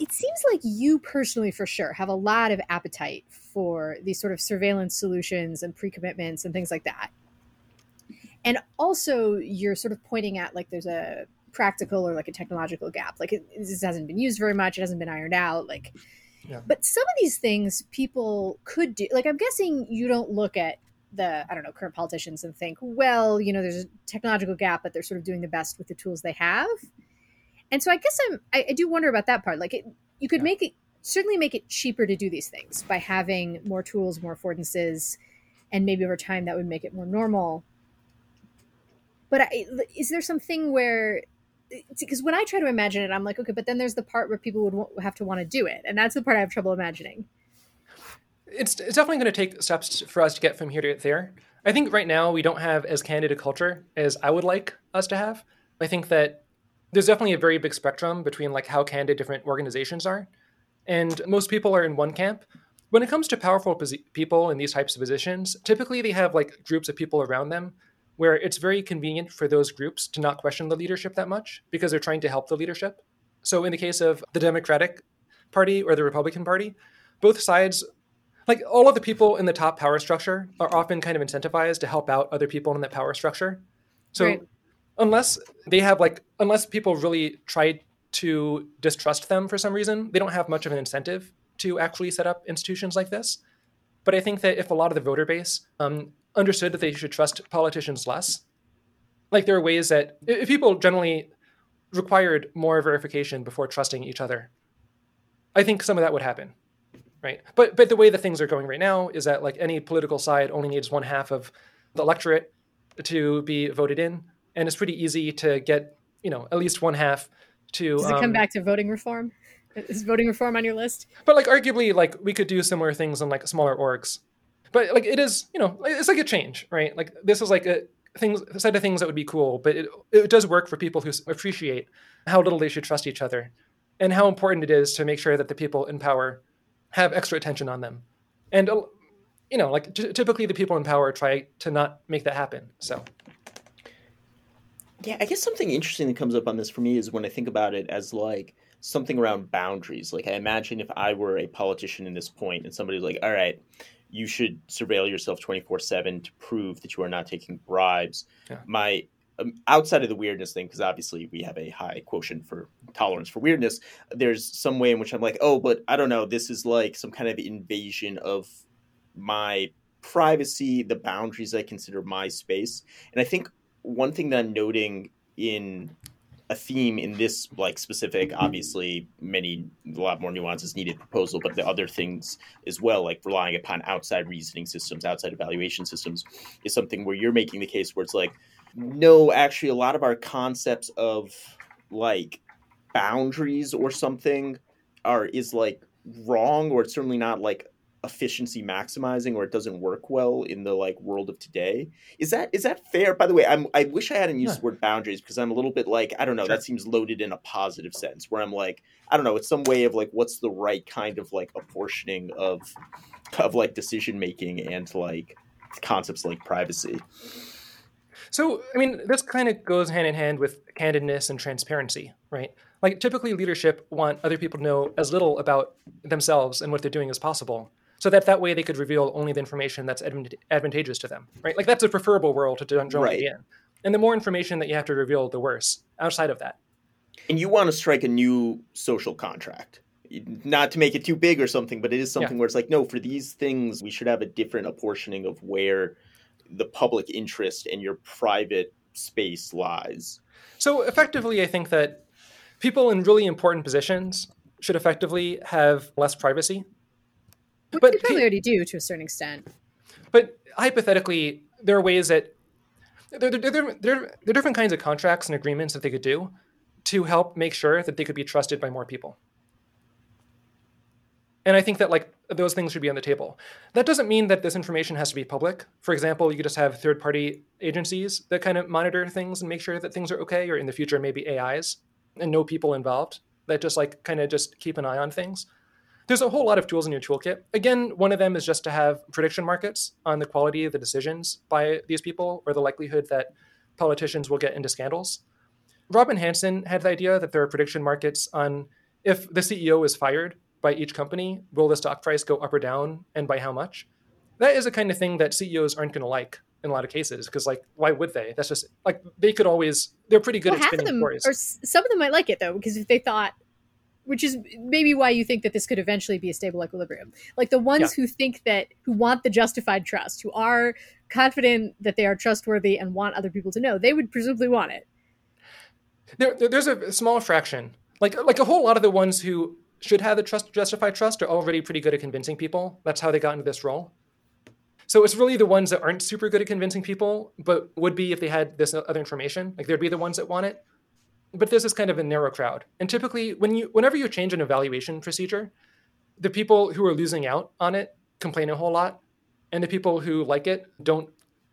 It seems like you personally, for sure, have a lot of appetite for these sort of surveillance solutions and pre commitments and things like that. And also, you're sort of pointing at like there's a practical or like a technological gap. Like it, this hasn't been used very much, it hasn't been ironed out. Like, Yeah. but some of these things people could do. Like, I'm guessing you don't look at the I don't know current politicians and think, well, you know, there's a technological gap, but they're sort of doing the best with the tools they have. And so I guess I'm I, I do wonder about that part. Like it, you could Yeah. make it certainly make it cheaper to do these things by having more tools, more affordances, and maybe over time that would make it more normal. But I, is there something where because when I try to imagine it, I'm like, okay, but then there's the part where people would wa- have to want to do it, and that's the part I have trouble imagining. it's, it's definitely going to take steps for us to get from here to there. I think right now we don't have as candid a culture as I would like us to have. I think that there's definitely a very big spectrum between like how candid different organizations are. and most people are in one camp. When it comes to powerful people in these types of positions, typically they have like groups of people around them where it's very convenient for those groups to not question the leadership that much because they're trying to help the leadership. So in the case of the Democratic Party or the Republican Party, both sides like all of the people in the top power structure are often kind of incentivized to help out other people in that power structure. So Right. unless they have like unless people really try to distrust them for some reason, they don't have much of an incentive to actually set up institutions like this. But I think that if a lot of the voter base um, understood that they should trust politicians less, like there are ways that if people generally required more verification before trusting each other, I think some of that would happen right? But but the way that things are going right now is that like any political side only needs one half of the electorate to be voted in, and it's pretty easy to get you know at least one half to. Does it um, come back to voting reform? Is voting reform on your list? But like arguably, like we could do similar things in like smaller orgs. But like it is, you know, it's like a change, right? Like this is like a things set of things that would be cool, but it it does work for people who appreciate how little they should trust each other, and how important it is to make sure that the people in power have extra attention on them, and uh, you know, like t- typically the people in power try to not make that happen. So Yeah, I guess something interesting that comes up on this for me is when I think about it as like something around boundaries. Like I imagine if I were a politician in this point and somebody's like, "All right, you should surveil yourself 24/7 to prove that you are not taking bribes." Yeah. My um, outside of the weirdness thing because obviously we have a high quotient for tolerance for weirdness, there's some way in which I'm like, "Oh, but I don't know, this is like some kind of invasion of my privacy, the boundaries I consider my space." And I think one thing that I'm noting in a theme in this like specific obviously many a lot more nuances needed proposal but the other things as well like relying upon outside reasoning systems outside evaluation systems is something where you're making the case where it's like no actually a lot of our concepts of like boundaries or something are is like wrong or it's certainly not like efficiency maximizing or it doesn't work well in the like world of today is that is that fair by the way i'm i wish i hadn't used Yeah. the word boundaries because i'm a little bit like i don't know Sure. that seems loaded in a positive sense where i'm like i don't know it's some way of like what's the right kind of like apportioning of of like decision making and like concepts like privacy So, I mean, this kind of goes hand in hand with candidness and transparency, right? Like, typically, leadership want other people to know as little about themselves and what they're doing as possible, so that that way they could reveal only the information that's advant- advantageous to them, right? Like, that's a preferable world to generally Right. be in. And the more information that you have to reveal, the worse. Outside of that, and you want to strike a new social contract not to make it too big or something but it is something where it's like no for these things we should have a different apportioning of where the public interest and your private space lies So effectively, I think that people in really important positions should effectively have less privacy. Which But they probably already do to a certain extent. But hypothetically, there are ways that there, there, there, there, there are different kinds of contracts and agreements that they could do to help make sure that they could be trusted by more people. And I think that like those things should be on the table. That doesn't mean that this information has to be public. For example, you could just have third-party agencies that kind of monitor things and make sure that things are okay, or in the future maybe AIs and no people involved that just like kind of just keep an eye on things. There's a whole lot of tools in your toolkit. Again, one of them is just to have prediction markets on the quality of the decisions by these people or the likelihood that politicians will get into scandals. Robin Hanson had the idea that there are prediction markets on if the CEO is fired by each company, will the stock price go up or down and by how much? That is a kind of thing that CEOs aren't going to like in a lot of cases because, like, why would they? That's just like they could always, they're pretty good well, at half of spinning them, stories. or some of them might like it though, because if they thought, which is maybe why you think that this could eventually be a stable equilibrium. Like the ones who think that, who want the justified trust, who are confident that they are trustworthy and want other people to know, they would presumably want it. there, there- there's a small fraction, like like a whole lot of the ones who should have the trust justified trust are already pretty good at convincing people. That's how they got into this role. So it's really the ones that aren't super good at convincing people, but would be if they had this other information. Like they'd be the ones that want it. But this is kind of a narrow crowd. And typically, when you whenever you change an evaluation procedure, the people who are losing out on it complain a whole lot, and the people who like it don't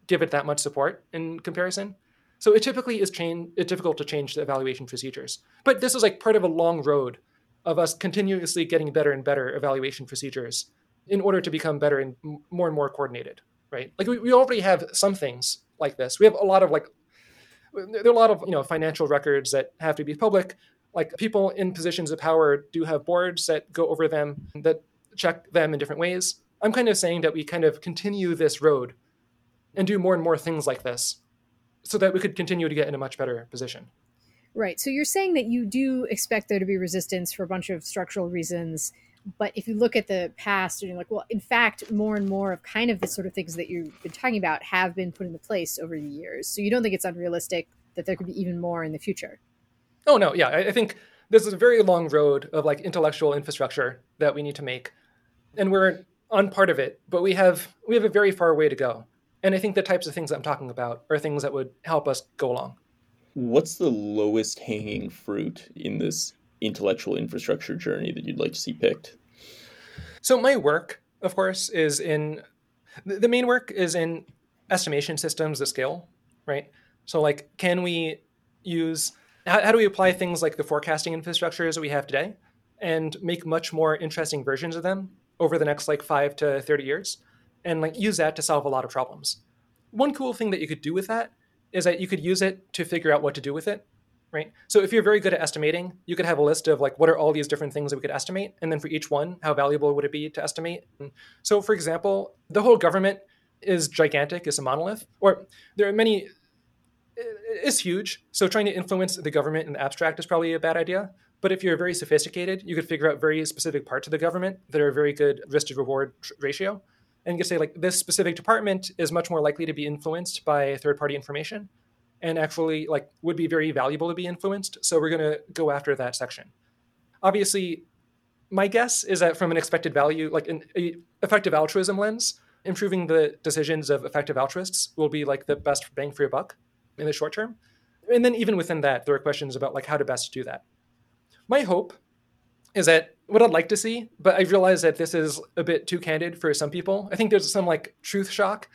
give it that much support in comparison. So it typically is chain, it's difficult to change the evaluation procedures. But this is like part of a long road of us continuously getting better and better evaluation procedures in order to become better and more and more coordinated, right? Like we, we already have some things like this. We have a lot of like there are a lot of you know financial records that have to be public. Like people in positions of power do have boards that go over them that check them in different ways. I'm kind of saying that we kind of continue this road and do more and more things like this so that we could continue to get in a much better position. Right. So you're saying that you do expect there to be resistance for a bunch of structural reasons. But if you look at the past and you're like, well, in fact, more and more of kind of the sort of things that you've been talking about have been put into place over the years. So you don't think it's unrealistic that there could be even more in the future? Oh, no. Yeah. I think this is a very long road of like intellectual infrastructure that we need to make. And we're on part of it, but we have we have a very far way to go. And I think the types of things that I'm talking about are things that would help us go along. What's the lowest hanging fruit in this intellectual infrastructure journey that you'd like to see picked? So my work, of course, is in the main work is in estimation systems that scale, right? So like can we use how, how do we apply things like the forecasting infrastructures that we have today and make much more interesting versions of them over the next like 5 to 30 years and like use that to solve a lot of problems. One cool thing that you could do with that is that you could use it to figure out what to do with it right? So if you're very good at estimating you could have a list of like what are all these different things that we could estimate and then for each one how valuable would it be to estimate? So for example the whole government is gigantic is a monolith or there are many it's huge so trying to influence the government in the abstract is probably a bad idea. But if you're very sophisticated you could figure out very specific parts of the government that are very good risk to reward ratio. And you could say like this specific department is much more likely to be influenced by third party information and actually like would be very valuable to be influenced. So we're going to go after that section. Obviously my guess is that from an expected value like an effective altruism lens improving the decisions of effective altruists will be like the best bang for your buck in the short term. And then even within that there are questions about like how to best do that. My hope is that what I'd like to see, but I realize that this is a bit too candid for some people. I think there's some like truth shock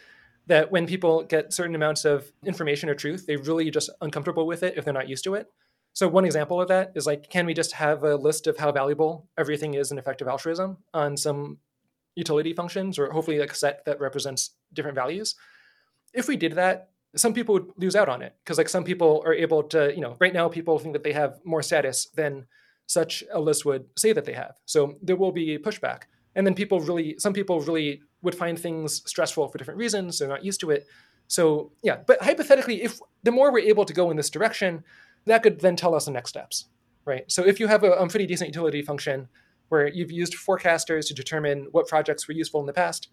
that when people get certain amounts of information or truth, they're really just uncomfortable with it if they're not used to it. So one example of that is like, can we just have a list of how valuable everything is in effective altruism on some utility functions, or hopefully like a set that represents different values? If we did that, some people would lose out on it because like some people are able to, you know, right now people think that they have more status than such a list would say that they have. So there will be pushback. And then people really, some people really would find things stressful for different reasons. They're not used to it. So yeah, but hypothetically, if the more we're able to go in this direction, that could then tell us the next steps, right? So if you have a, a pretty decent utility function where you've used forecasters to determine what projects were useful in the past,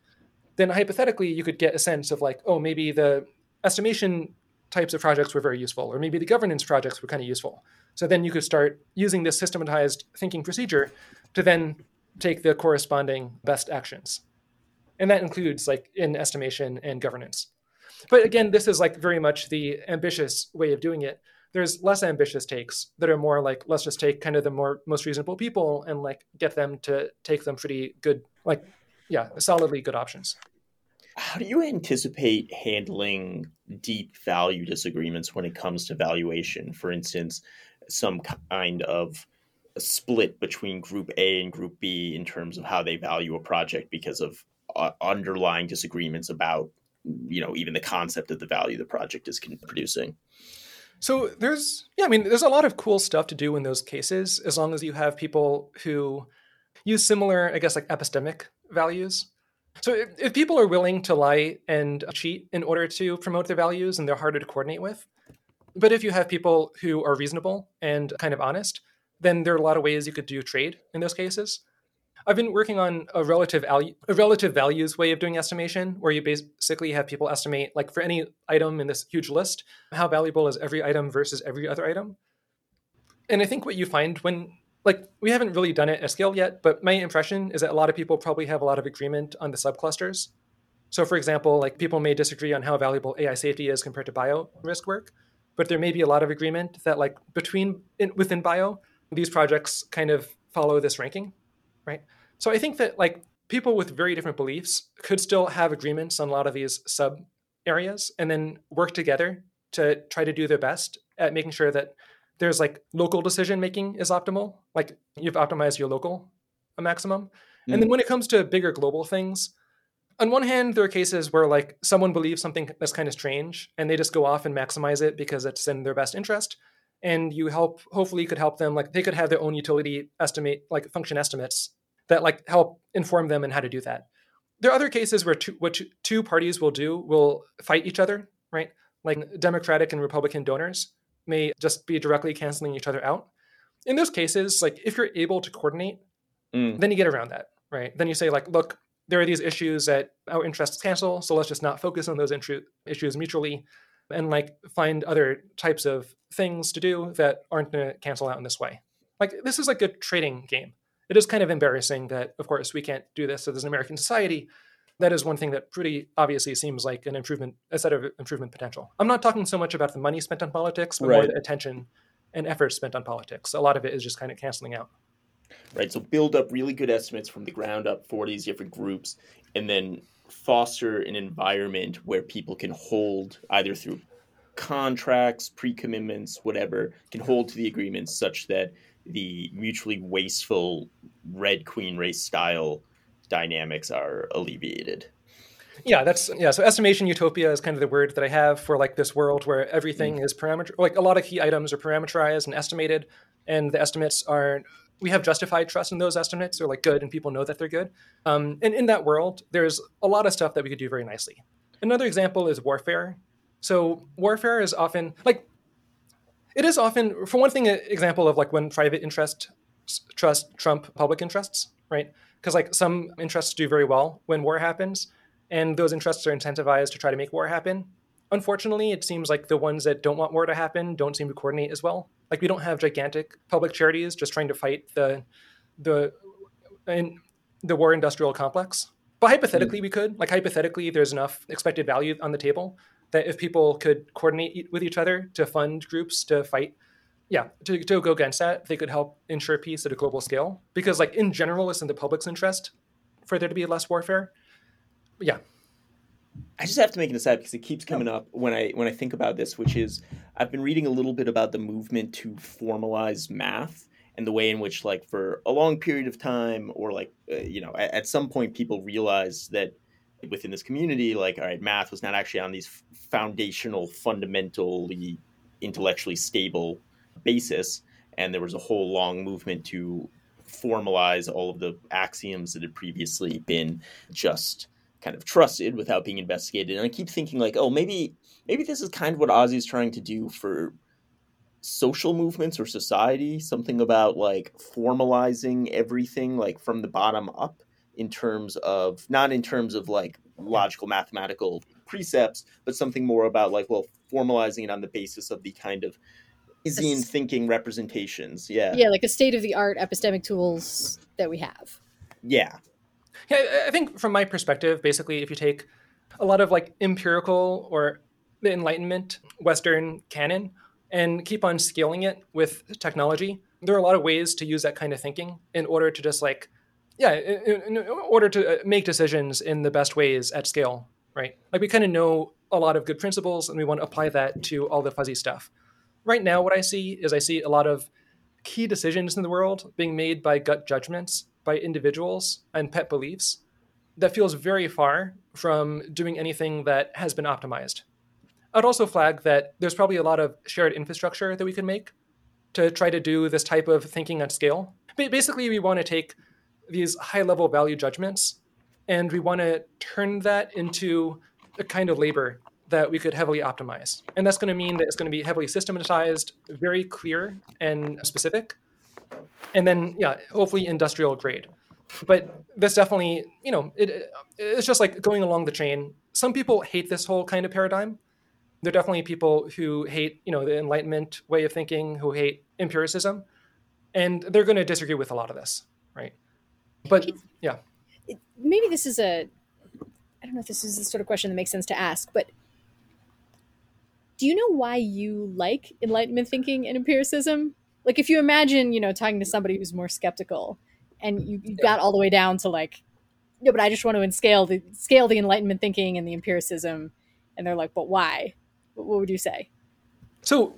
then hypothetically you could get a sense of like, oh, maybe the estimation types of projects were very useful, or maybe the governance projects were kind of useful. So then you could start using this systematized thinking procedure to then take the corresponding best actions. And that includes like in estimation and governance. But again, this is like very much the ambitious way of doing it. There's less ambitious takes that are more like let's just take kind of the more most reasonable people and like get them to take them pretty good, like yeah, solidly good options. How do you anticipate handling deep value disagreements when it comes to valuation? For instance, some kind of split between group A and group B in terms of how they value a project because of uh, underlying disagreements about you know even the concept of the value the project is producing so there's yeah i mean there's a lot of cool stuff to do in those cases as long as you have people who use similar i guess like epistemic values so if, if people are willing to lie and cheat in order to promote their values and they're harder to coordinate with but if you have people who are reasonable and kind of honest, then there are a lot of ways you could do trade in those cases. I've been working on a relative a relative values way of doing estimation, where you basically have people estimate, like for any item in this huge list, how valuable is every item versus every other item. And I think what you find when, like, we haven't really done it at scale yet, but my impression is that a lot of people probably have a lot of agreement on the subclusters. So, for example, like people may disagree on how valuable AI safety is compared to bio risk work, but there may be a lot of agreement that like between in, within bio these projects kind of follow this ranking right so i think that like people with very different beliefs could still have agreements on a lot of these sub areas and then work together to try to do their best at making sure that there's like local decision making is optimal. Like you've optimized your local maximum. And then mm. when it comes to bigger global things, on one hand, there are cases where like someone believes something that's kind of strange and they just go off and maximize it because it's in their best interest. And you help, hopefully, you could help them. Like they could have their own utility estimate, like function estimates that like help inform them in how to do that. There are other cases where two, what two parties will do will fight each other, right? Like Democratic and Republican donors may just be directly canceling each other out. In those cases, like if you're able to coordinate, Mm. then you get around that, right? Then you say like, look, there are these issues that our interests cancel, so let's just not focus on those intru- issues mutually, and like find other types of things to do that aren't going to cancel out in this way. Like this is like a trading game. It is kind of embarrassing that, of course, we can't do this as an American society. That is one thing that pretty obviously seems like an improvement, a set of improvement potential. I'm not talking so much about the money spent on politics, but more the attention and effort spent on politics. A lot of it is just kind of canceling out. right? So build up really good estimates from the ground up for these different groups, and then foster an environment where people can hold either through contracts, pre-commitments, whatever, can hold to the agreements such that the mutually wasteful red queen race style dynamics are alleviated. Yeah, that's yeah. So estimation utopia is kind of the word that I have for like this world where everything is parameter, like a lot of key items are parameterized and estimated, and the estimates are we have justified trust in those estimates. They're like good, and people know that they're good. Um, and in that world, there's a lot of stuff that we could do very nicely. Another example is warfare. So warfare is often like it is often, for one thing, an example of like when private interest trust trump public interests, right? Because like some interests do very well when war happens, and those interests are incentivized to try to make war happen. Unfortunately, it seems like the ones that don't want war to happen don't seem to coordinate as well. Like we don't have gigantic public charities just trying to fight the the in the war industrial complex. But hmm. hypothetically, we could. Like hypothetically, there's enough expected value on the table that if people could coordinate with each other to fund groups to fight, yeah, to, to go against that, they could help ensure peace at a global scale. Because like in general, it's in the public's interest for there to be less warfare. But yeah, I just have to make an aside because it keeps coming up when I when I think about this, which is I've been reading a little bit about the movement to formalize math and the way in which, like, for a long period of time, or like, uh, you know, at, at some point, people realized that within this community, like, all right, math was not actually on these foundational, fundamentally intellectually stable basis, and there was a whole long movement to formalize all of the axioms that had previously been just kind of trusted without being investigated. And I keep thinking like, oh, maybe maybe this is kind of what Ozzie's trying to do for social movements or society, something about like formalizing everything like from the bottom up in terms of not in terms of like logical mathematical precepts, but something more about like well formalizing it on the basis of the kind of Bayesian This- thinking representations. Yeah. Yeah, like a state of the art epistemic tools that we have. Yeah. Yeah, I- I think from my perspective, basically, if you take a lot of like empirical or the Enlightenment Western canon and keep on scaling it with technology, there are a lot of ways to use that kind of thinking in order to just like, yeah, in, in order to uh, make decisions in the best ways at scale, right? Like we kind of know a lot of good principles and we want to apply that to all the fuzzy stuff. Right now, what I see is I see a lot of key decisions in the world being made by gut judgments by individuals and pet beliefs that feels very far from doing anything that has been optimized. I'd also flag that there's probably a lot of shared infrastructure that we could make to try to do this type of thinking at scale. Basically, we want to take these high level value judgments and we want to turn that into a kind of labor that we could heavily optimize. And that's going to mean that it's going to be heavily systematized, very clear and specific, and then, yeah, hopefully industrial grade. But that's definitely, you know, it, it's just like going along the chain. Some people hate this whole kind of paradigm. There are definitely people who hate, you know, the Enlightenment way of thinking, who hate empiricism, and they're going to disagree with a lot of this, right? But yeah, It- Maybe this is a I don't know if this is the sort of question that makes sense to ask, but do you know why you like enlightenment thinking and empiricism? Like if you imagine, you know, talking to somebody who's more skeptical and you, you got all the way down to like, no, but I just want to scale the scale the enlightenment thinking and the empiricism and they're like, but why? What what would you say? So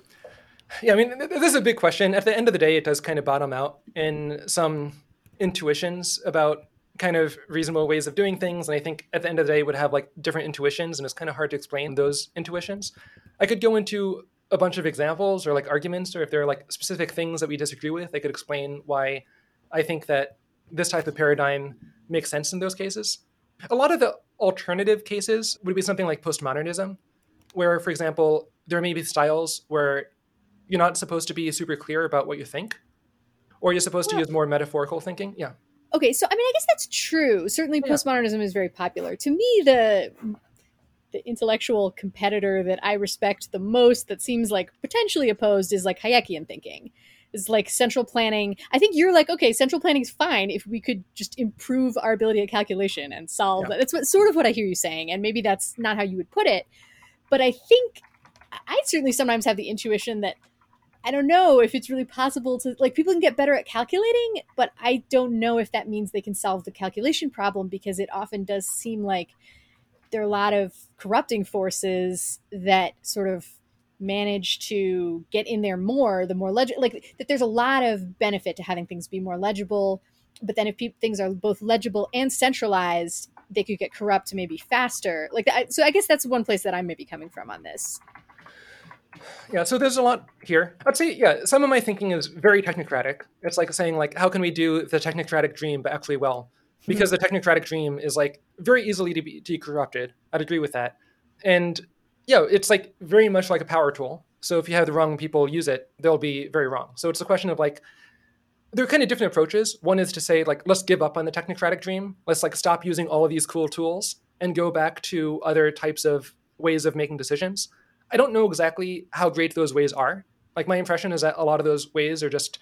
Yeah, I mean, this is a big question. At the end of the day, it does kind of bottom out in some intuitions about kind of reasonable ways of doing things. And I think at the end of the day, would have like different intuitions, and it's kind of hard to explain those intuitions. I could go into a bunch of examples or like arguments, or if there are like specific things that we disagree with, I could explain why I think that this type of paradigm makes sense in those cases. A lot of the alternative cases would be something like postmodernism, where, for example, there may be styles where you're not supposed to be super clear about what you think, or you're supposed to use more metaphorical thinking. Yeah. Okay, so I mean, I guess that's true. Certainly, yeah. postmodernism is very popular. To me, the the intellectual competitor that I respect the most, that seems like potentially opposed, is like Hayekian thinking. Is like central planning. I think you're like, okay, central planning is fine if we could just improve our ability at calculation and solve. Yeah. That's what sort of what I hear you saying, and maybe that's not how you would put it, but I think I certainly sometimes have the intuition that I don't know if it's really possible to like people can get better at calculating, but I don't know if that means they can solve the calculation problem because it often does seem like there are a lot of corrupting forces that sort of manage to get in there more the more legible like that there's a lot of benefit to having things be more legible but then if pe- things are both legible and centralized they could get corrupt maybe faster. Like so i guess that's one place that i may be coming from on this yeah, so there's a lot here. I'd say, yeah, some of my thinking is very technocratic. It's like saying, like, how can we do the technocratic dream but actually well? Because mm-hmm. the technocratic dream is like very easily to be, to be corrupted. I'd agree with that. And yeah, it's like very much like a power tool. So if you have the wrong people use it, they'll be very wrong. So it's a question of like, there are kind of different approaches. One is to say like, let's give up on the technocratic dream. Let's like stop using all of these cool tools and go back to other types of ways of making decisions. I don't know exactly how great those ways are. Like my impression is that a lot of those ways are just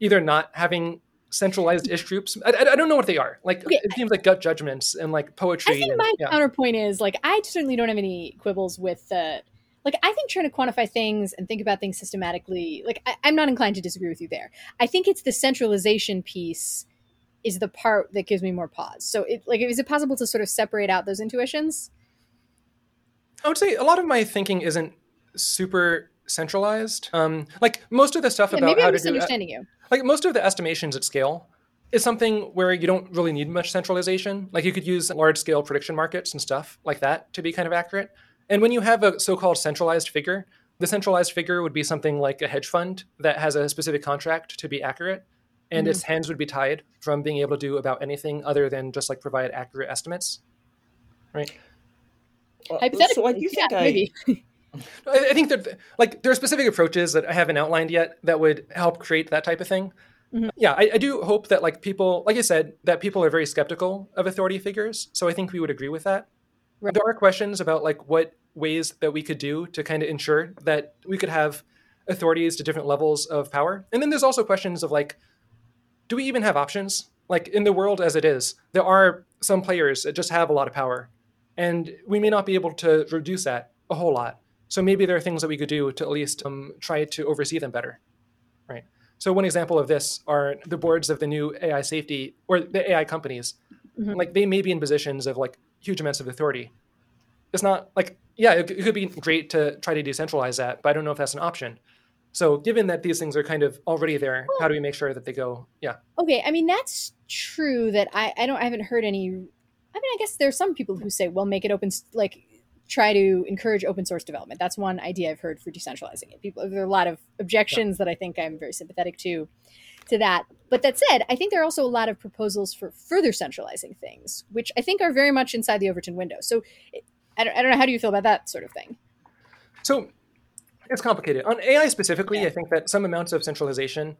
either not having centralized ish groups. I, I, don't know what they are. Like okay. it seems like gut judgments and like poetry. I think and, my yeah. counterpoint is like I certainly don't have any quibbles with the. like I think trying to quantify things and think about things systematically. Like I, I'm not inclined to disagree with you there. I think it's the centralization piece is the part that gives me more pause. So it like is it possible to sort of separate out those intuitions? I would say a lot of my thinking isn't super centralized. Um, like most of the stuff yeah, about maybe how I'm to do misunderstanding you. Like most of the estimations at scale is something where you don't really need much centralization. Like you could use large scale prediction markets and stuff like that to be kind of accurate. And when you have a so-called centralized figure, the centralized figure would be something like a hedge fund that has a specific contract to be accurate and mm-hmm. its hands would be tied from being able to do about anything other than just like provide accurate estimates right Hypothetically, so I do think yeah, I, maybe. <laughs> I think that like there are specific approaches that I haven't outlined yet that would help create that type of thing. Mm-hmm. Yeah, I, I, do hope that like people, like I said, that people are very skeptical of authority figures. So I think we would agree with that. Right. There are questions about like what ways that we could do to kind of ensure that we could have authorities to different levels of power. And then there's also questions of like, do we even have options? Like in the world as it is, there are some players that just have a lot of power and we may not be able to reduce that a whole lot. So maybe there are things that we could do to at least um, try to oversee them better, right? So one example of this are the boards of the new AI safety or the AI companies. Mm-hmm. Like they may be in positions of like huge amounts of authority. It's not like yeah, it, it could be great to try to decentralize that, but I don't know if that's an option. So, given that these things are kind of already there, well, how do we make sure that they go? Yeah. Okay, I mean that's true. That I I don't I haven't heard any I mean, I guess there's some people who say, well, make it open, like try to encourage open source development. That's one idea I've heard for decentralizing it. People, there are a lot of objections yeah. that I think I'm very sympathetic to, to that. But that said, I think there are also a lot of proposals for further centralizing things, which I think are very much inside the Overton window. So I don't, I don't know. How do you feel about that sort of thing? So it's complicated. On AI specifically, yeah. I think that some amounts of centralization,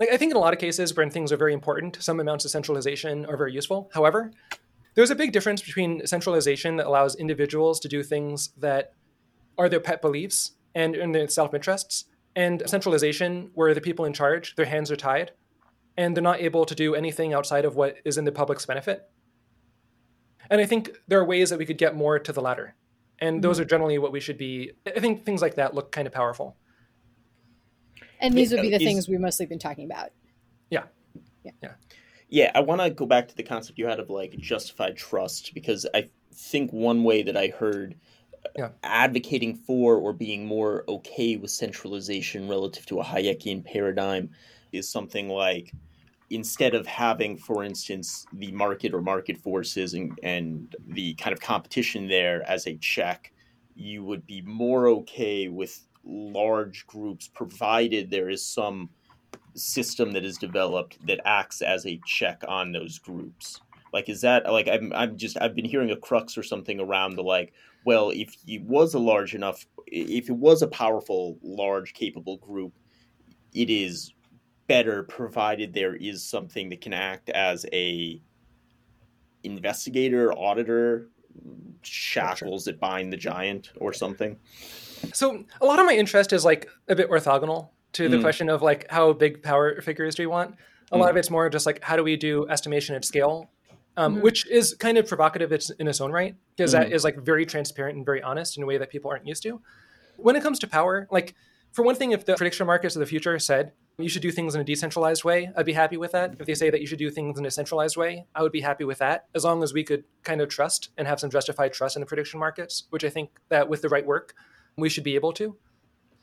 like I think in a lot of cases when things are very important, some amounts of centralization are very useful. However, there's a big difference between centralization that allows individuals to do things that are their pet beliefs and in their self interests, and centralization where the people in charge, their hands are tied, and they're not able to do anything outside of what is in the public's benefit. And I think there are ways that we could get more to the latter. And those mm-hmm. are generally what we should be. I think things like that look kind of powerful. And these would be the things we've mostly been talking about. Yeah. Yeah. Yeah. Yeah, I want to go back to the concept you had of like justified trust because I think one way that I heard uh, yeah. advocating for or being more okay with centralization relative to a Hayekian paradigm is something like instead of having, for instance, the market or market forces and, and the kind of competition there as a check, you would be more okay with large groups provided there is some system that is developed that acts as a check on those groups. Like is that like i'm, I'm just i've been hearing a crux or something around the like well if it was a large enough if it was a powerful large capable group it is better provided there is something that can act as a investigator auditor shackles that bind the giant or something. So a lot of my interest is like a bit orthogonal to the mm. question of like how big power figures do we want a mm. lot of it's more just like how do we do estimation at scale um, mm-hmm. which is kind of provocative in its own right because that is like very transparent and very honest in a way that people aren't used to when it comes to power like for one thing if the prediction markets of the future said you should do things in a decentralized way i'd be happy with that if they say that you should do things in a centralized way i would be happy with that as long as we could kind of trust and have some justified trust in the prediction markets which i think that with the right work we should be able to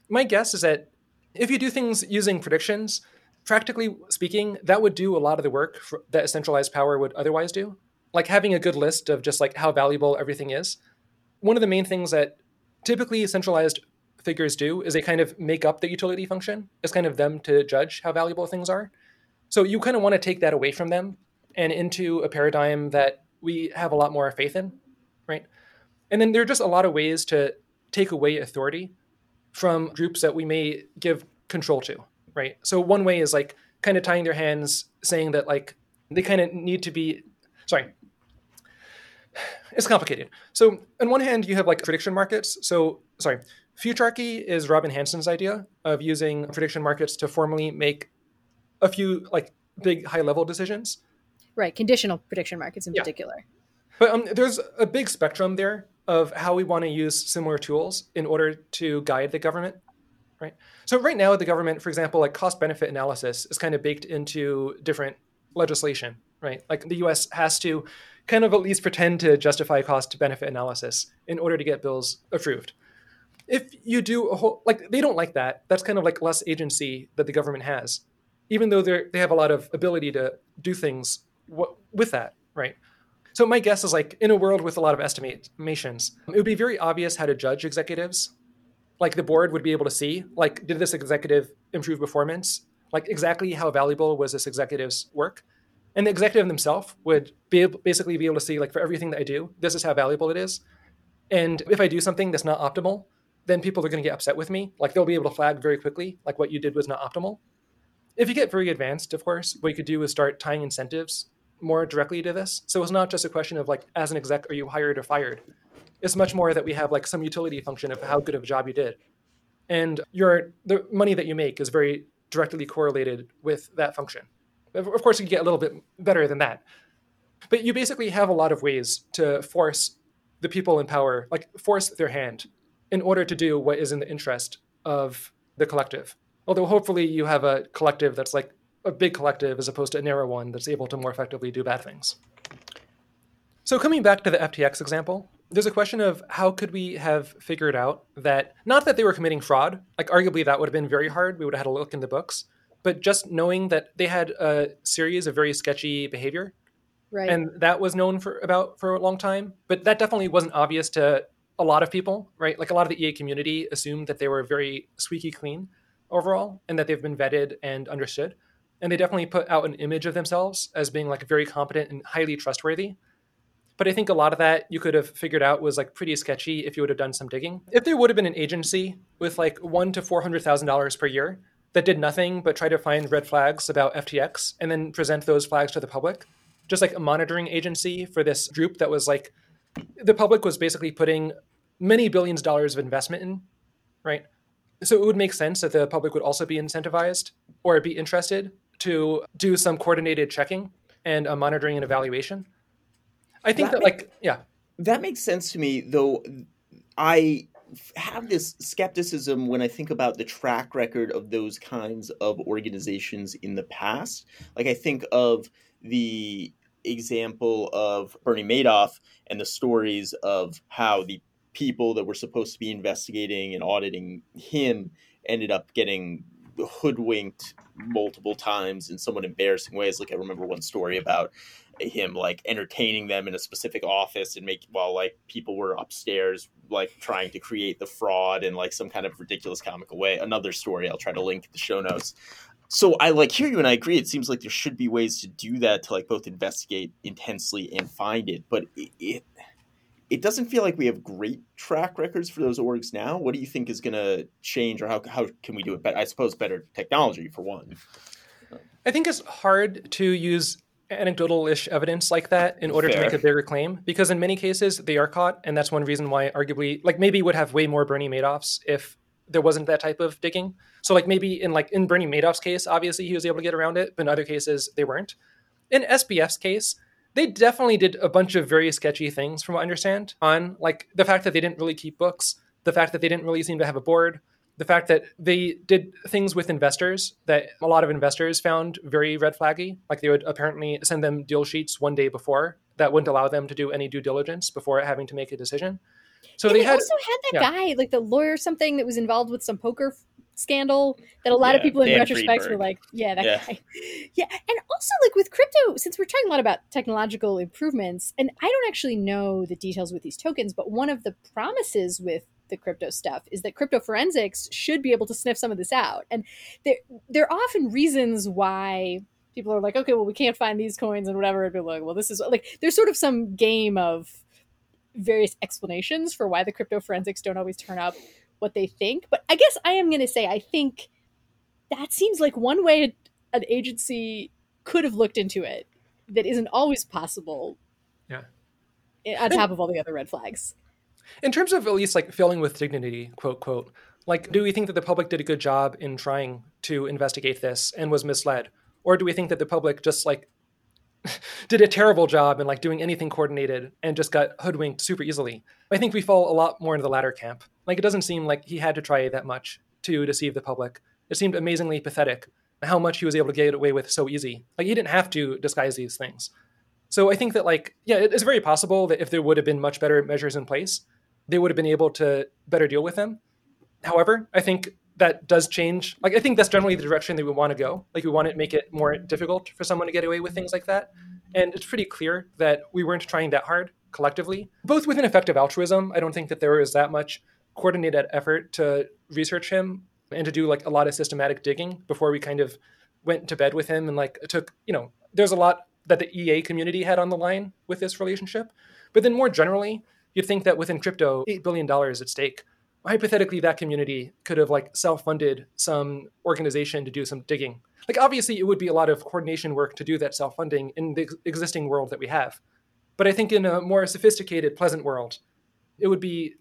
my guess is that if you do things using predictions practically speaking, that would do a lot of the work for, that a centralized power would otherwise do. Like having a good list of just like how valuable everything is. One of the main things that typically centralized figures do is they kind of make up the utility function. It's kind of them to judge how valuable things are. So you kind of want to take that away from them and into a paradigm that we have a lot more faith in, right? And then there are just a lot of ways to take away authority from groups that we may give control to right? So one way is like kind of tying their hands, saying that like they kind of need to be sorry. It's complicated. So on one hand, you have like prediction markets. So sorry, futarchy is Robin Hanson's idea of using prediction markets to formally make a few like big high level decisions. Right, conditional prediction markets in yeah. particular. But um, there's a big spectrum there of how we want to use similar tools in order to guide the government right? So right now, the government, for example, like cost benefit analysis is kind of baked into different legislation, right? Like the U.S. has to kind of at least pretend to justify cost to benefit analysis in order to get bills approved. If you do a whole like they don't like that. That's kind of like less agency that the government has, even though they they have a lot of ability to do things w- with that, right? So my guess is like in a world with a lot of estimations, it would be very obvious how to judge executives. Like the board would be able to see like did this executive improve performance? Like exactly how valuable was this executive's work? And the executive themselves would be able, basically be able to see like for everything that i do this is how valuable it is. And if i do something that's not optimal then people are going to get upset with me. Like they'll be able to flag very quickly like what you did was not optimal. If you get very advanced of course what you could do is start tying incentives more directly to this so it's not just a question of like as an exec are you hired or fired it's much more that we have like some utility function of how good of a job you did. And your the money that you make is very directly correlated with that function. Of course, you get a little bit better than that. But you basically have a lot of ways to force the people in power, like force their hand in order to do what is in the interest of the collective. Although hopefully you have a collective that's like a big collective as opposed to a narrow one that's able to more effectively do bad things. So coming back to the FTX example, there's a question of how could we have figured out that not that they were committing fraud, like arguably that would have been very hard. We would have had a look in the books, but just knowing that they had a series of very sketchy behavior, right? And that was known for about for a long time, but that definitely wasn't obvious to a lot of people, right? Like a lot of the EA community assumed that they were very squeaky clean overall, and that they've been vetted and understood, and they definitely put out an image of themselves as being like very competent and highly trustworthy but I think a lot of that you could have figured out was like pretty sketchy if you would have done some digging. If there would have been an agency with like one to four hundred thousand dollars per year that did nothing but try to find red flags about FTX and then present those flags to the public, just like a monitoring agency for this group that was like the public was basically putting many billions of dollars of investment in, right? So it would make sense that the public would also be incentivized or be interested to do some coordinated checking and a monitoring and evaluation. I think that, that make, like yeah, that makes sense to me. Though I have this skepticism when I think about the track record of those kinds of organizations in the past. Like I think of the example of Bernie Madoff and the stories of how the people that were supposed to be investigating and auditing him ended up getting hoodwinked multiple times in somewhat embarrassing ways. Like I remember one story about him like entertaining them in a specific office and make while like people were upstairs like trying to create the fraud in like some kind of ridiculous comical way. Another story I'll try to link in the show notes. So I like hear you and I agree. It seems like there should be ways to do that to like both investigate intensely and find it, but it, it it doesn't feel like we have great track records for those orgs now. What do you think is going to change, or how how can we do it better? I suppose better technology for one. I think it's hard to use anecdotal-ish evidence like that in order Fair. to make a bigger claim because in many cases they are caught, and that's one reason why arguably, like maybe would have way more Bernie Madoffs if there wasn't that type of digging. So like maybe in like in Bernie Madoff's case, obviously he was able to get around it, but in other cases they weren't. In SBF's case, they definitely did a bunch of very sketchy things from what I understand on like the fact that they didn't really keep books, the fact that they didn't really seem to have a board, the fact that they did things with investors that a lot of investors found very red flaggy. Like they would apparently send them deal sheets one day before that wouldn't allow them to do any due diligence before having to make a decision. So they, they, had, also had that yeah. guy, like the lawyer, something that was involved with some poker scandal that a lot yeah, of people in Dan retrospect Friedberg. were like, yeah, that yeah. guy. Yeah. And also like with crypto, since we're talking a lot about technological improvements, and I don't actually know the details with these tokens, but one of the promises with the crypto stuff is that crypto forensics should be able to sniff some of this out. And there there are often reasons why people are like, okay, well, we can't find these coins and whatever. And be like, well, this is like there's sort of some game of various explanations for why the crypto forensics don't always turn up what they think. But I guess I am going to say I think that seems like one way an agency could have looked into it that isn't always possible. Yeah. On top of all the other red flags. In terms of at least like filling with dignity, quote, quote, like, do we think that the public did a good job in trying to investigate this and was misled? Or do we think that the public just like <laughs> did a terrible job in like doing anything coordinated and just got hoodwinked super easily. I think we fall a lot more into the latter camp. Like it doesn't seem like he had to try that much to deceive the public. It seemed amazingly pathetic how much he was able to get away with so easy. Like he didn't have to disguise these things. So I think that like yeah, it's very possible that if there would have been much better measures in place, they would have been able to better deal with them. However, I think that does change. Like I think that's generally the direction that we want to go. Like we want to make it more difficult for someone to get away with things like that. And it's pretty clear that we weren't trying that hard collectively. Both with an effective altruism, I don't think that there was that much coordinated effort to research him and to do like a lot of systematic digging before we kind of went to bed with him and like took, you know, there's a lot that the EA community had on the line with this relationship. But then more generally, you'd think that within crypto, $8 billion at stake. Hypothetically that community could have like self-funded some organization to do some digging. Like obviously it would be a lot of coordination work to do that self-funding in the existing world that we have. But i think in a more sophisticated pleasant world it would be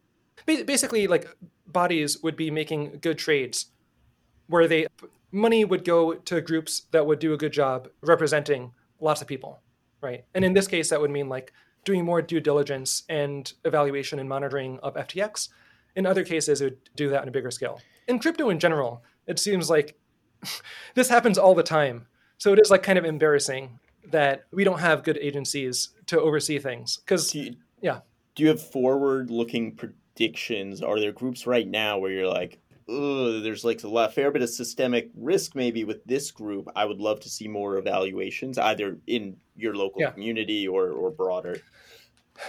basically like bodies would be making good trades where they money would go to groups that would do a good job representing lots of people right and in this case that would mean like doing more due diligence and evaluation and monitoring of ftx in other cases, it would do that on a bigger scale. In crypto in general, it seems like <laughs> this happens all the time. So it is like kind of embarrassing that we don't have good agencies to oversee things. Because, yeah. Do you have forward looking? Are there groups right now where you're like, there's like a lot, fair bit of systemic risk maybe with this group. I would love to see more evaluations, either in your local yeah. community or, or broader.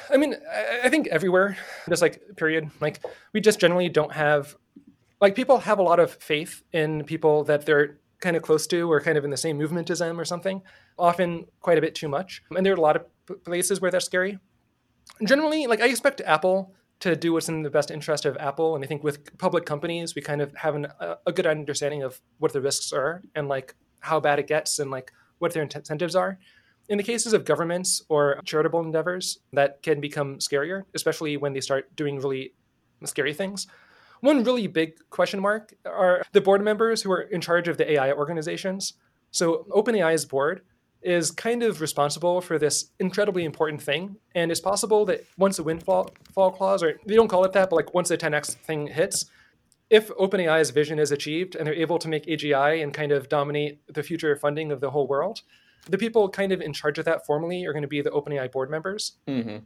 I mean, I think everywhere, just like period, like we just generally don't have, like people have a lot of faith in people that they're kind of close to or kind of in the same movement as them or something, often quite a bit too much. And there are a lot of places where that's scary. Generally, like I expect Apple to do what's in the best interest of Apple. And I think with public companies, we kind of have an, a good understanding of what the risks are and like how bad it gets and like what their incentives are. In the cases of governments or charitable endeavors, that can become scarier, especially when they start doing really scary things. One really big question mark are the board members who are in charge of the AI organizations. So, OpenAI's board is kind of responsible for this incredibly important thing. And it's possible that once the windfall fall clause, or they don't call it that, but like once the 10x thing hits, if OpenAI's vision is achieved and they're able to make AGI and kind of dominate the future funding of the whole world, the people kind of in charge of that formally are going to be the OpenAI board members. Mm-hmm.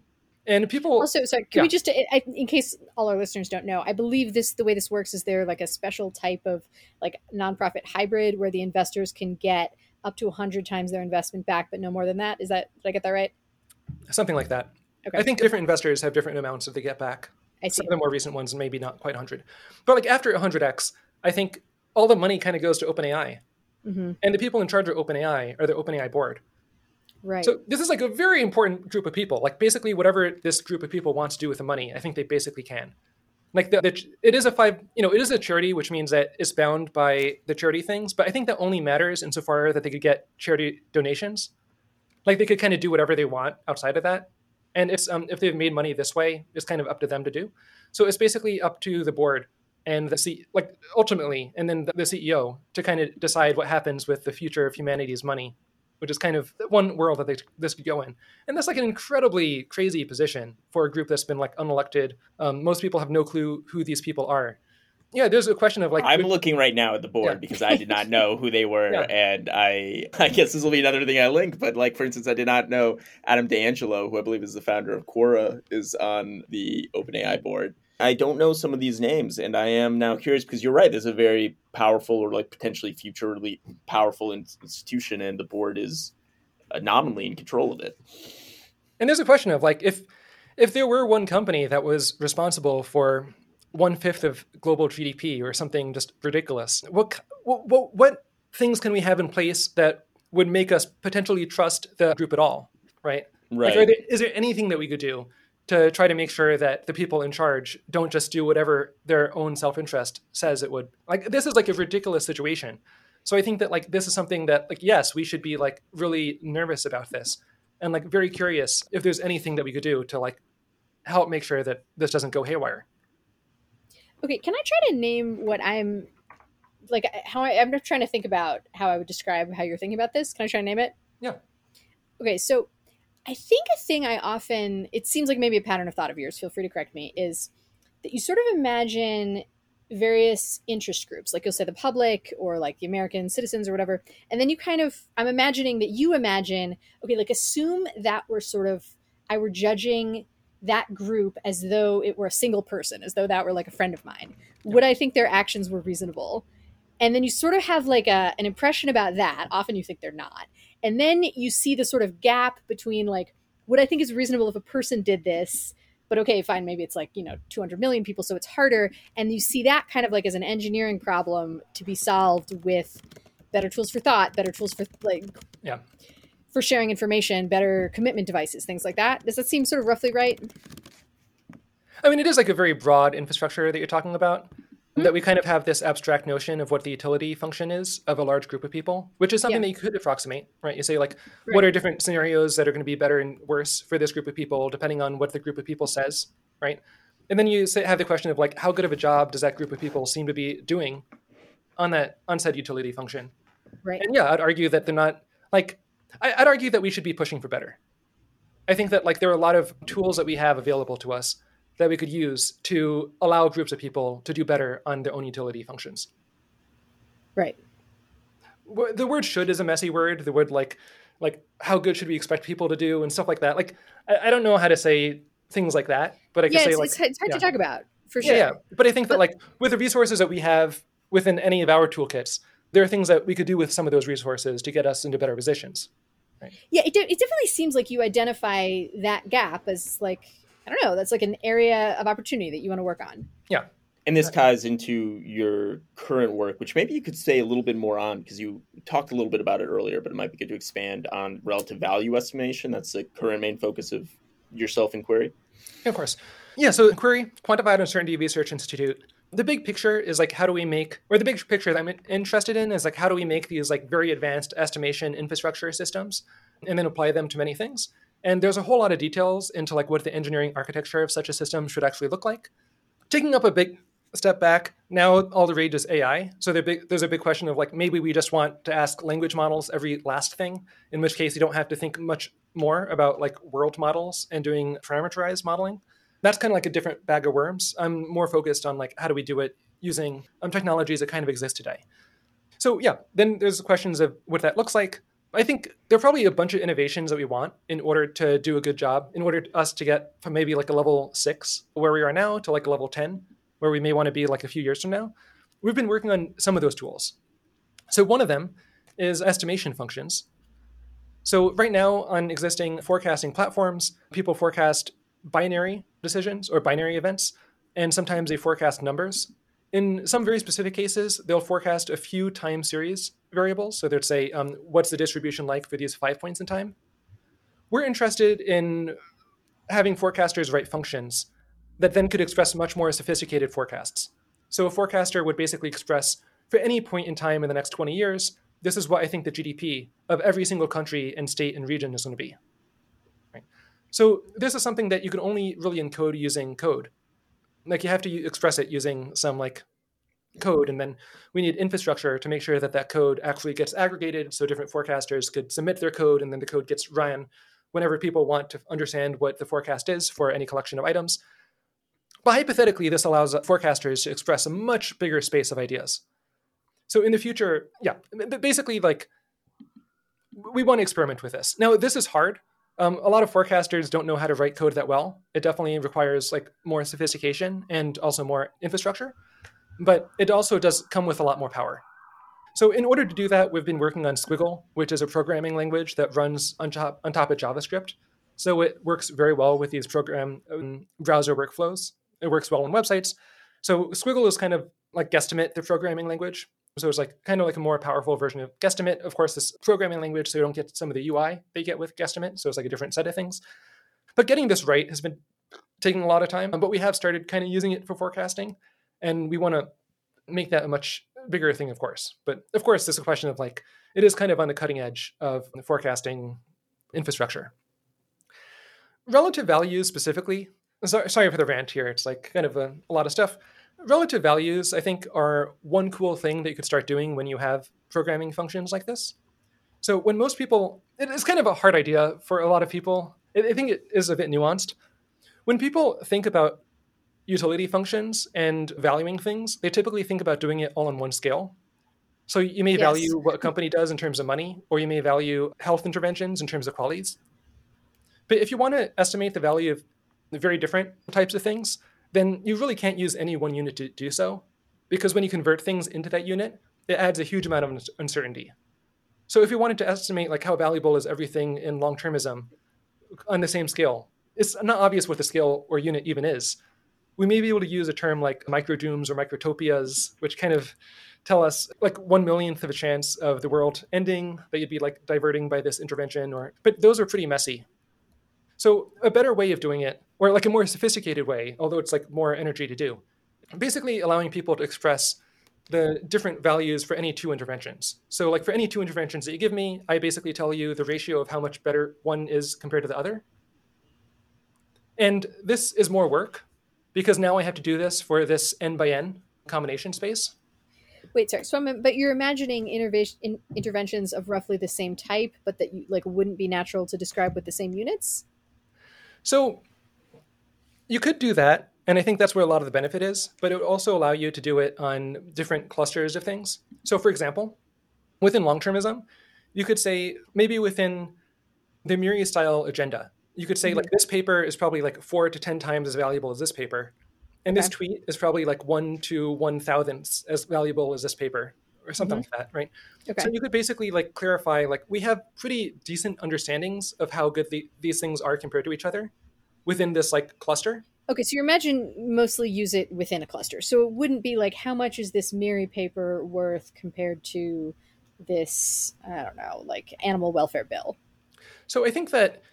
And people Also, sorry, can Yeah. we just, in case all our listeners don't know, I believe this the way this works is they're like a special type of like nonprofit hybrid where the investors can get up to 100 times their investment back, but no more than that. Is that, did I get that right? something like that. Okay. I think different investors have different amounts that they get back. I see. Some of the more recent ones, maybe not quite 100. But like after 100x, I think all the money kind of goes to OpenAI. hmm And the people in charge of OpenAI are the OpenAI board. Right. So this is like a very important group of people. Like basically, whatever this group of people wants to do with the money, I think they basically can. Like the, the, it is a five, you know, it is a charity, which means that it's bound by the charity things. But I think that only matters insofar that they could get charity donations. Like they could kind of do whatever they want outside of that. And it's um, if they've made money this way, it's kind of up to them to do. So it's basically up to the board and the C, like ultimately, and then the, the CEO to kind of decide what happens with the future of humanity's money which is kind of one world that they, this could go in. And that's like an incredibly crazy position for a group that's been like unelected. Um, most people have no clue who these people are. Yeah, there's a question of like, I'm would- looking right now at the board Yeah. because I did not know who they <laughs> were, Yeah. and I I guess this will be another thing I link. But like for instance, I did not know Adam D'Angelo, who I believe is the founder of Quora, is on the OpenAI board. I don't know some of these names, and I am now curious because you're right. This is a very powerful or like potentially futurely powerful institution, and the board is uh, nominally in control of it. and there's a question of like, if if there were one company that was responsible for one fifth of global GDP or something just ridiculous, what what what, what things can we have in place that would make us potentially trust the group at all, right? Right. Like, there, is there anything that we could do to try to make sure that the people in charge don't just do whatever their own self-interest says it would? Like this is like a ridiculous situation. So I think that like this is something that like yes, we should be like really nervous about this and like very curious if there's anything that we could do to like help make sure that this doesn't go haywire. Okay, can I try to name what I'm like? How I, I'm trying to think about how I would describe how you're thinking about this. Can I try to name it? Yeah. Okay, so I think a thing I often it seems like maybe a pattern of thought of yours. Feel free to correct me. Is that you sort of imagine various interest groups, like you'll say the public or like the American citizens or whatever, and then you kind of I'm imagining that you imagine okay, like assume that we're sort of I were judging that group as though it were a single person, as though that were like a friend of mine. Would I think their actions were reasonable? And then you sort of have like a, an impression about that. Often you think they're not. And then you see the sort of gap between like, what I think is reasonable if a person did this, but okay, fine, maybe it's like, you know, 200 million people, so it's harder. And you see that kind of like as an engineering problem to be solved with better tools for thought, better tools for like, Yeah. for sharing information, better commitment devices, things like that. Does that seem sort of roughly right? I mean, it is like a very broad infrastructure that you're talking about. Hmm. That we kind of have this abstract notion of what the utility function is of a large group of people, which is something Yeah. that you could approximate, right? You say, like, Right. what are different scenarios that are going to be better and worse for this group of people, depending on what the group of people says, right? And then you say, have the question of, like, how good of a job does that group of people seem to be doing on that on said utility function? Right. And yeah, I'd argue that they're not like I, I'd argue that we should be pushing for better. I think that like there are a lot of tools that we have available to us that we could use to allow groups of people to do better on their own utility functions. Right. The word "should" is a messy word. The word like like how good should we expect people to do and stuff like that. Like I, I don't know how to say things like that, but I can Yeah, say it's, like it's, it's hard yeah. to talk about for sure. yeah. But I think that like with the resources that we have within any of our toolkits, there are things that we could do with some of those resources to get us into better positions. Yeah, it, de- it definitely seems like you identify that gap as like I don't know, that's like an area of opportunity that you want to work on. Yeah. And this ties into your current work, which maybe you could say a little bit more on because you talked a little bit about it earlier, but it might be good to expand on relative value estimation. That's the current main focus of your self inquiry. Of course. Yeah, so QURI, Quantified Uncertainty Research Institute, the big picture is like how do we make or the big picture that I'm interested in is like how do we make these like very advanced estimation infrastructure systems and then apply them to many things. And there's a whole lot of details into like what the engineering architecture of such a system should actually look like. Taking up a big step back, now all the rage is AI. So big, there's a big question of like maybe we just want to ask language models every last thing, in which case you don't have to think much more about like world models and doing parameterized modeling. That's kind of like a different bag of worms. I'm more focused on like how do we do it using um, technologies that kind of exist today. So yeah, then there's the questions of what that looks like. I think there are probably a bunch of innovations that we want in order to do a good job, in order to us to get from maybe like a level six where we are now to like a level 10 where we may want to be like a few years from now. We've been working on some of those tools. So one of them is estimation functions. So right now on existing forecasting platforms, people forecast binary decisions or binary events, and sometimes they forecast numbers. In some very specific cases, they'll forecast a few time series variables. So they'd say, um, what's the distribution like for these five points in time? We're interested in having forecasters write functions that then could express much more sophisticated forecasts. So a forecaster would basically express for any point in time in the next 20 years, this is what I think the GDP of every single country and state and region is going to be. Right? So this is something that you can only really encode using code. Like you have to express it using some like code, and then we need infrastructure to make sure that that code actually gets aggregated, so different forecasters could submit their code, and then the code gets run whenever people want to understand what the forecast is for any collection of items. But hypothetically, this allows forecasters to express a much bigger space of ideas. So in the future, yeah, basically, like we want to experiment with this. Now, this is hard. Um, a lot of forecasters don't know how to write code that well. It definitely requires like more sophistication and also more infrastructure, but it also does come with a lot more power. So in order to do that, we've been working on Squiggle, which is a programming language that runs on top, on top of JavaScript. So it works very well with these program um, browser workflows. It works well on websites. So Squiggle is kind of like Guesstimate, the programming language. So it's like kind of like a more powerful version of Guesstimate. Of course, this programming language, so you don't get some of the UI they get with Guesstimate. So it's like a different set of things. But getting this right has been taking a lot of time. But we have started kind of using it for forecasting, and we want to make that a much bigger thing, of course. But of course, there's a question of like it is kind of on the cutting edge of the forecasting infrastructure. Relative values specifically. Sorry for the rant here. It's like kind of a, a lot of stuff relative values, I think, are one cool thing that you could start doing when you have programming functions like this. So when most people, it is kind of a hard idea for a lot of people. I think it is a bit nuanced. When people think about utility functions and valuing things, they typically think about doing it all on one scale. So you may yes. value what a company does in terms of money, or you may value health interventions in terms of QALYs. But if you want to estimate the value of very different types of things, then you really can't use any one unit to do so, because when you convert things into that unit, it adds a huge amount of uncertainty. So if you wanted to estimate like how valuable is everything in long-termism on the same scale, it's not obvious what the scale or unit even is. We may be able to use a term like microdooms or microtopias, which kind of tell us like one millionth of a chance of the world ending that you'd be like diverting by this intervention or but those are pretty messy so a better way of doing it, or like a more sophisticated way, although it's like more energy to do, basically allowing people to express the different values for any two interventions. So like for any two interventions that you give me, I basically tell you the ratio of how much better one is compared to the other. And this is more work because now I have to do this for this n by n combination space. Wait, sorry. So, I'm, but you're imagining intervention in, interventions of roughly the same type, but that you like wouldn't be natural to describe with the same units. So you could do that, and I think that's where a lot of the benefit is, but it would also allow you to do it on different clusters of things. So, for example, within long termism, you could say maybe within the MIRI style agenda, you could say, mm-hmm. like, this paper is probably like four to 10 times as valuable as this paper. And okay. this tweet is probably like one to one thousandths as valuable as this paper or something mm-hmm. like that, right? Okay. So you could basically like clarify like we have pretty decent understandings of how good the, these things are compared to each other within this like cluster. Okay, so you imagine mostly use it within a cluster. So it wouldn't be like how much is this MIRI paper worth compared to this I don't know, like animal welfare bill. So I think that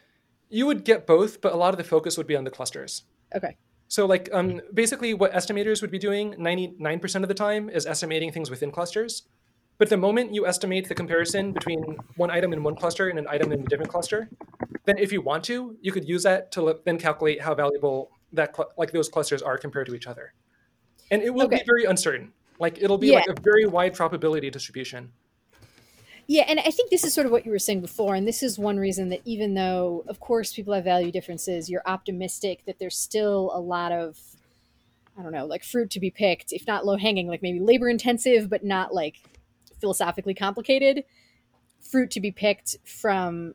you would get both, but a lot of the focus would be on the clusters. Okay. So like um, basically what estimators would be doing 99% of the time is estimating things within clusters. But the moment you estimate the comparison between one item in one cluster and an item in a different cluster, then if you want to, you could use that to then calculate how valuable that cl- like those clusters are compared to each other. And it will okay. be very uncertain. Like it'll be yeah. like a very wide probability distribution. Yeah, and I think this is sort of what you were saying before, and this is one reason that even though, of course, people have value differences, you're optimistic that there's still a lot of, I don't know, like fruit to be picked, if not low hanging, like maybe labor intensive, but not like philosophically complicated fruit to be picked from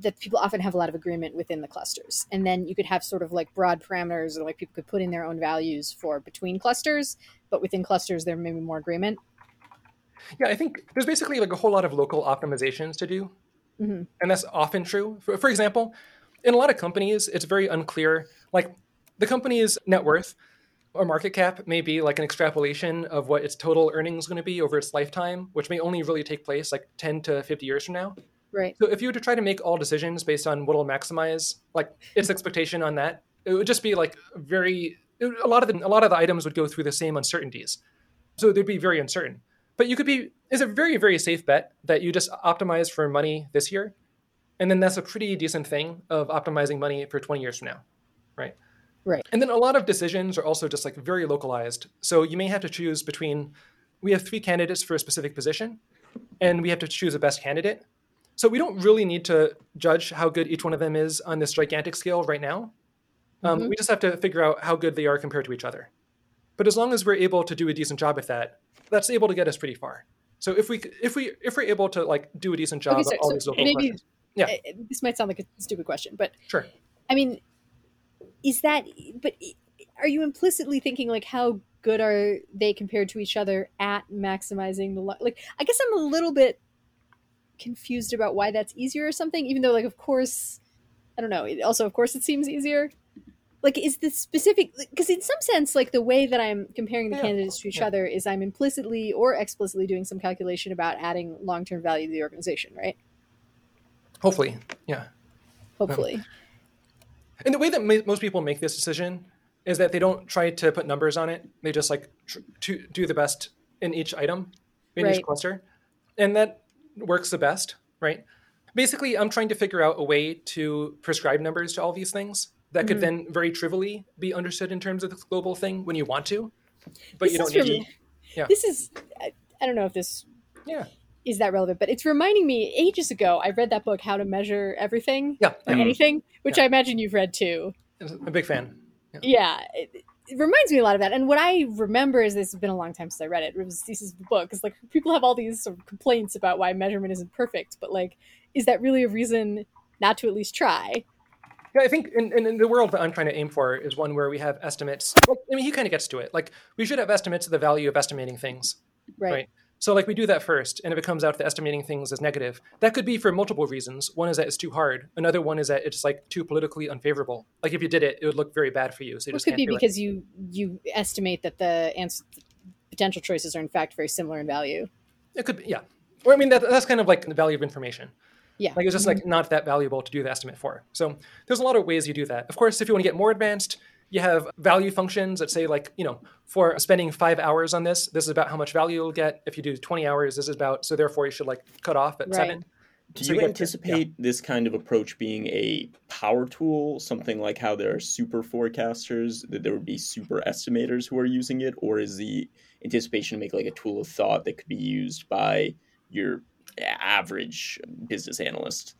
that people often have a lot of agreement within the clusters. And then you could have sort of like broad parameters or like people could put in their own values for between clusters but within clusters there may be more agreement yeah i think there's basically like a whole lot of local optimizations to do mm-hmm. and that's often true for, for example in a lot of companies it's very unclear like the company's net worth or market cap may be like an extrapolation of what its total earnings going to be over its lifetime which may only really take place like 10 to 50 years from now Right. So if you were to try to make all decisions based on what will maximize like its expectation on that, it would just be like very it, a lot of the a lot of the items would go through the same uncertainties. So they'd be very uncertain. But you could be is a very very safe bet that you just optimize for money this year, and then that's a pretty decent thing of optimizing money for 20 years from now, right? Right. And then a lot of decisions are also just like very localized. So you may have to choose between we have three candidates for a specific position, and we have to choose a best candidate so we don't really need to judge how good each one of them is on this gigantic scale right now. Um, Mhm. We just have to figure out how good they are compared to each other. But as long as we're able to do a decent job at that, that's able to get us pretty far. So if we if we if we're able to like do a decent job Okay, at so- all so these local maybe- questions, Yeah. This might sound like a stupid question but sure. I mean, is that? But are you implicitly thinking like how good are they compared to each other at maximizing the lo- like? I guess I'm a little bit confused about why that's easier or something. Even though, like, of course, I don't know. Also, of course, it seems easier. Like, is the specific? Because in some sense, like the way that I'm comparing the Yeah, candidates to each yeah. other is I'm implicitly or explicitly doing some calculation about adding long-term value to the organization, right? Hopefully, yeah. Hopefully, And the way that ma- most people make this decision is that they don't try to put numbers on it. They just like tr- to do the best in each item, in Right. each cluster, and that works the best, right? Basically, I'm trying to figure out a way to prescribe numbers to all these things that could Mhm. then very trivially be understood in terms of the global thing when you want to, but This you don't need really- to. Yeah. this is. I, I don't know if this Yeah, is that relevant, but it's reminding me ages ago I read that book, How to Measure Everything yeah, or Mhm. Anything, which Yeah. I imagine you've read too. I'm a big fan. Yeah, it, it reminds me a lot of that. And what I remember is this has been a long time since I read it. It was this is the book. It's like people have all these sort of complaints about why measurement isn't perfect, but like, is that really a reason not to at least try? Yeah, I think in, in, in the world that I'm trying to aim for is one where we have estimates. Well, I mean, he kind of gets to it. Like, we should have estimates of the value of estimating things. Right. Right. So, like, we do that first, and if it comes out that estimating things is negative, that could be for multiple reasons. One is that it's too hard. Another one is that it's like too politically unfavorable. Like, if you did it, it would look very bad for you. So you it just could be do it. because you you estimate that the ans- potential choices are in fact very similar in value. It could be, yeah. Or I mean, that, that's kind of like the value of information. Yeah. Like it's just like mm-hmm. not that valuable to do the estimate for. So there's a lot of ways you do that. Of course, if you want to get more advanced, you have value functions that say like, you know, for spending five hours on this, this is about how much value you'll get. If you do 20 hours, this is about, so therefore you should like cut off at Right. seven. Do So you you get- anticipate this kind of approach being a power tool, something like how there are super forecasters, that there would be super estimators who are using it, or is the anticipation to make like a tool of thought that could be used by your average business analyst?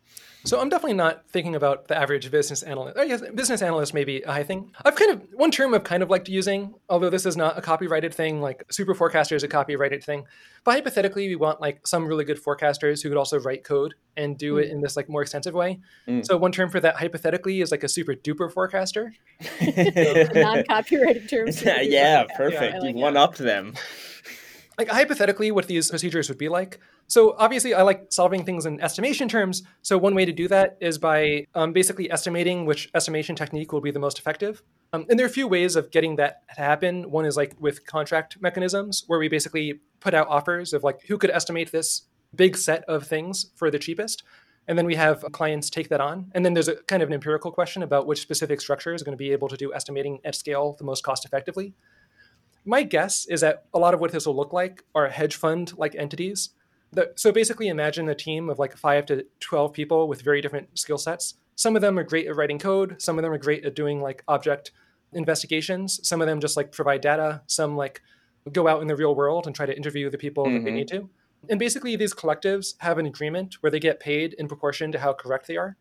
So I'm definitely not thinking about the average business analyst. I guess business analyst may be a high thing. I've kind of one term I've kind of liked using, although this is not a copyrighted thing. Like super forecaster is a copyrighted thing. But hypothetically, we want like some really good forecasters who could also write code and do it in this like more extensive way. Mm. So one term for that hypothetically is like a super duper forecaster. <laughs> <laughs> Non-copyrighted terms. <laughs> yeah, yeah perfect. I like You've one upped them. Like hypothetically what these procedures would be like. So obviously i like solving things in estimation terms. So one way to do that is by um, basically estimating which estimation technique will be the most effective. Um, and there are a few ways of getting that to happen. One is like with contract mechanisms where we basically put out offers of like who could estimate this big set of things for the cheapest. And then we have clients take that on. And then there's a kind of an empirical question about which specific structure is going to be able to do estimating at scale the most cost effectively my guess is that a lot of what this will look like are hedge fund like entities. So basically, imagine a team of like five to 12 people with very different skill sets. Some of them are great at writing code, some of them are great at doing like object investigations, some of them just like provide data, some like go out in the real world and try to interview the people that they Mhm. need to. And basically, these collectives have an agreement where they get paid in proportion to how correct they are,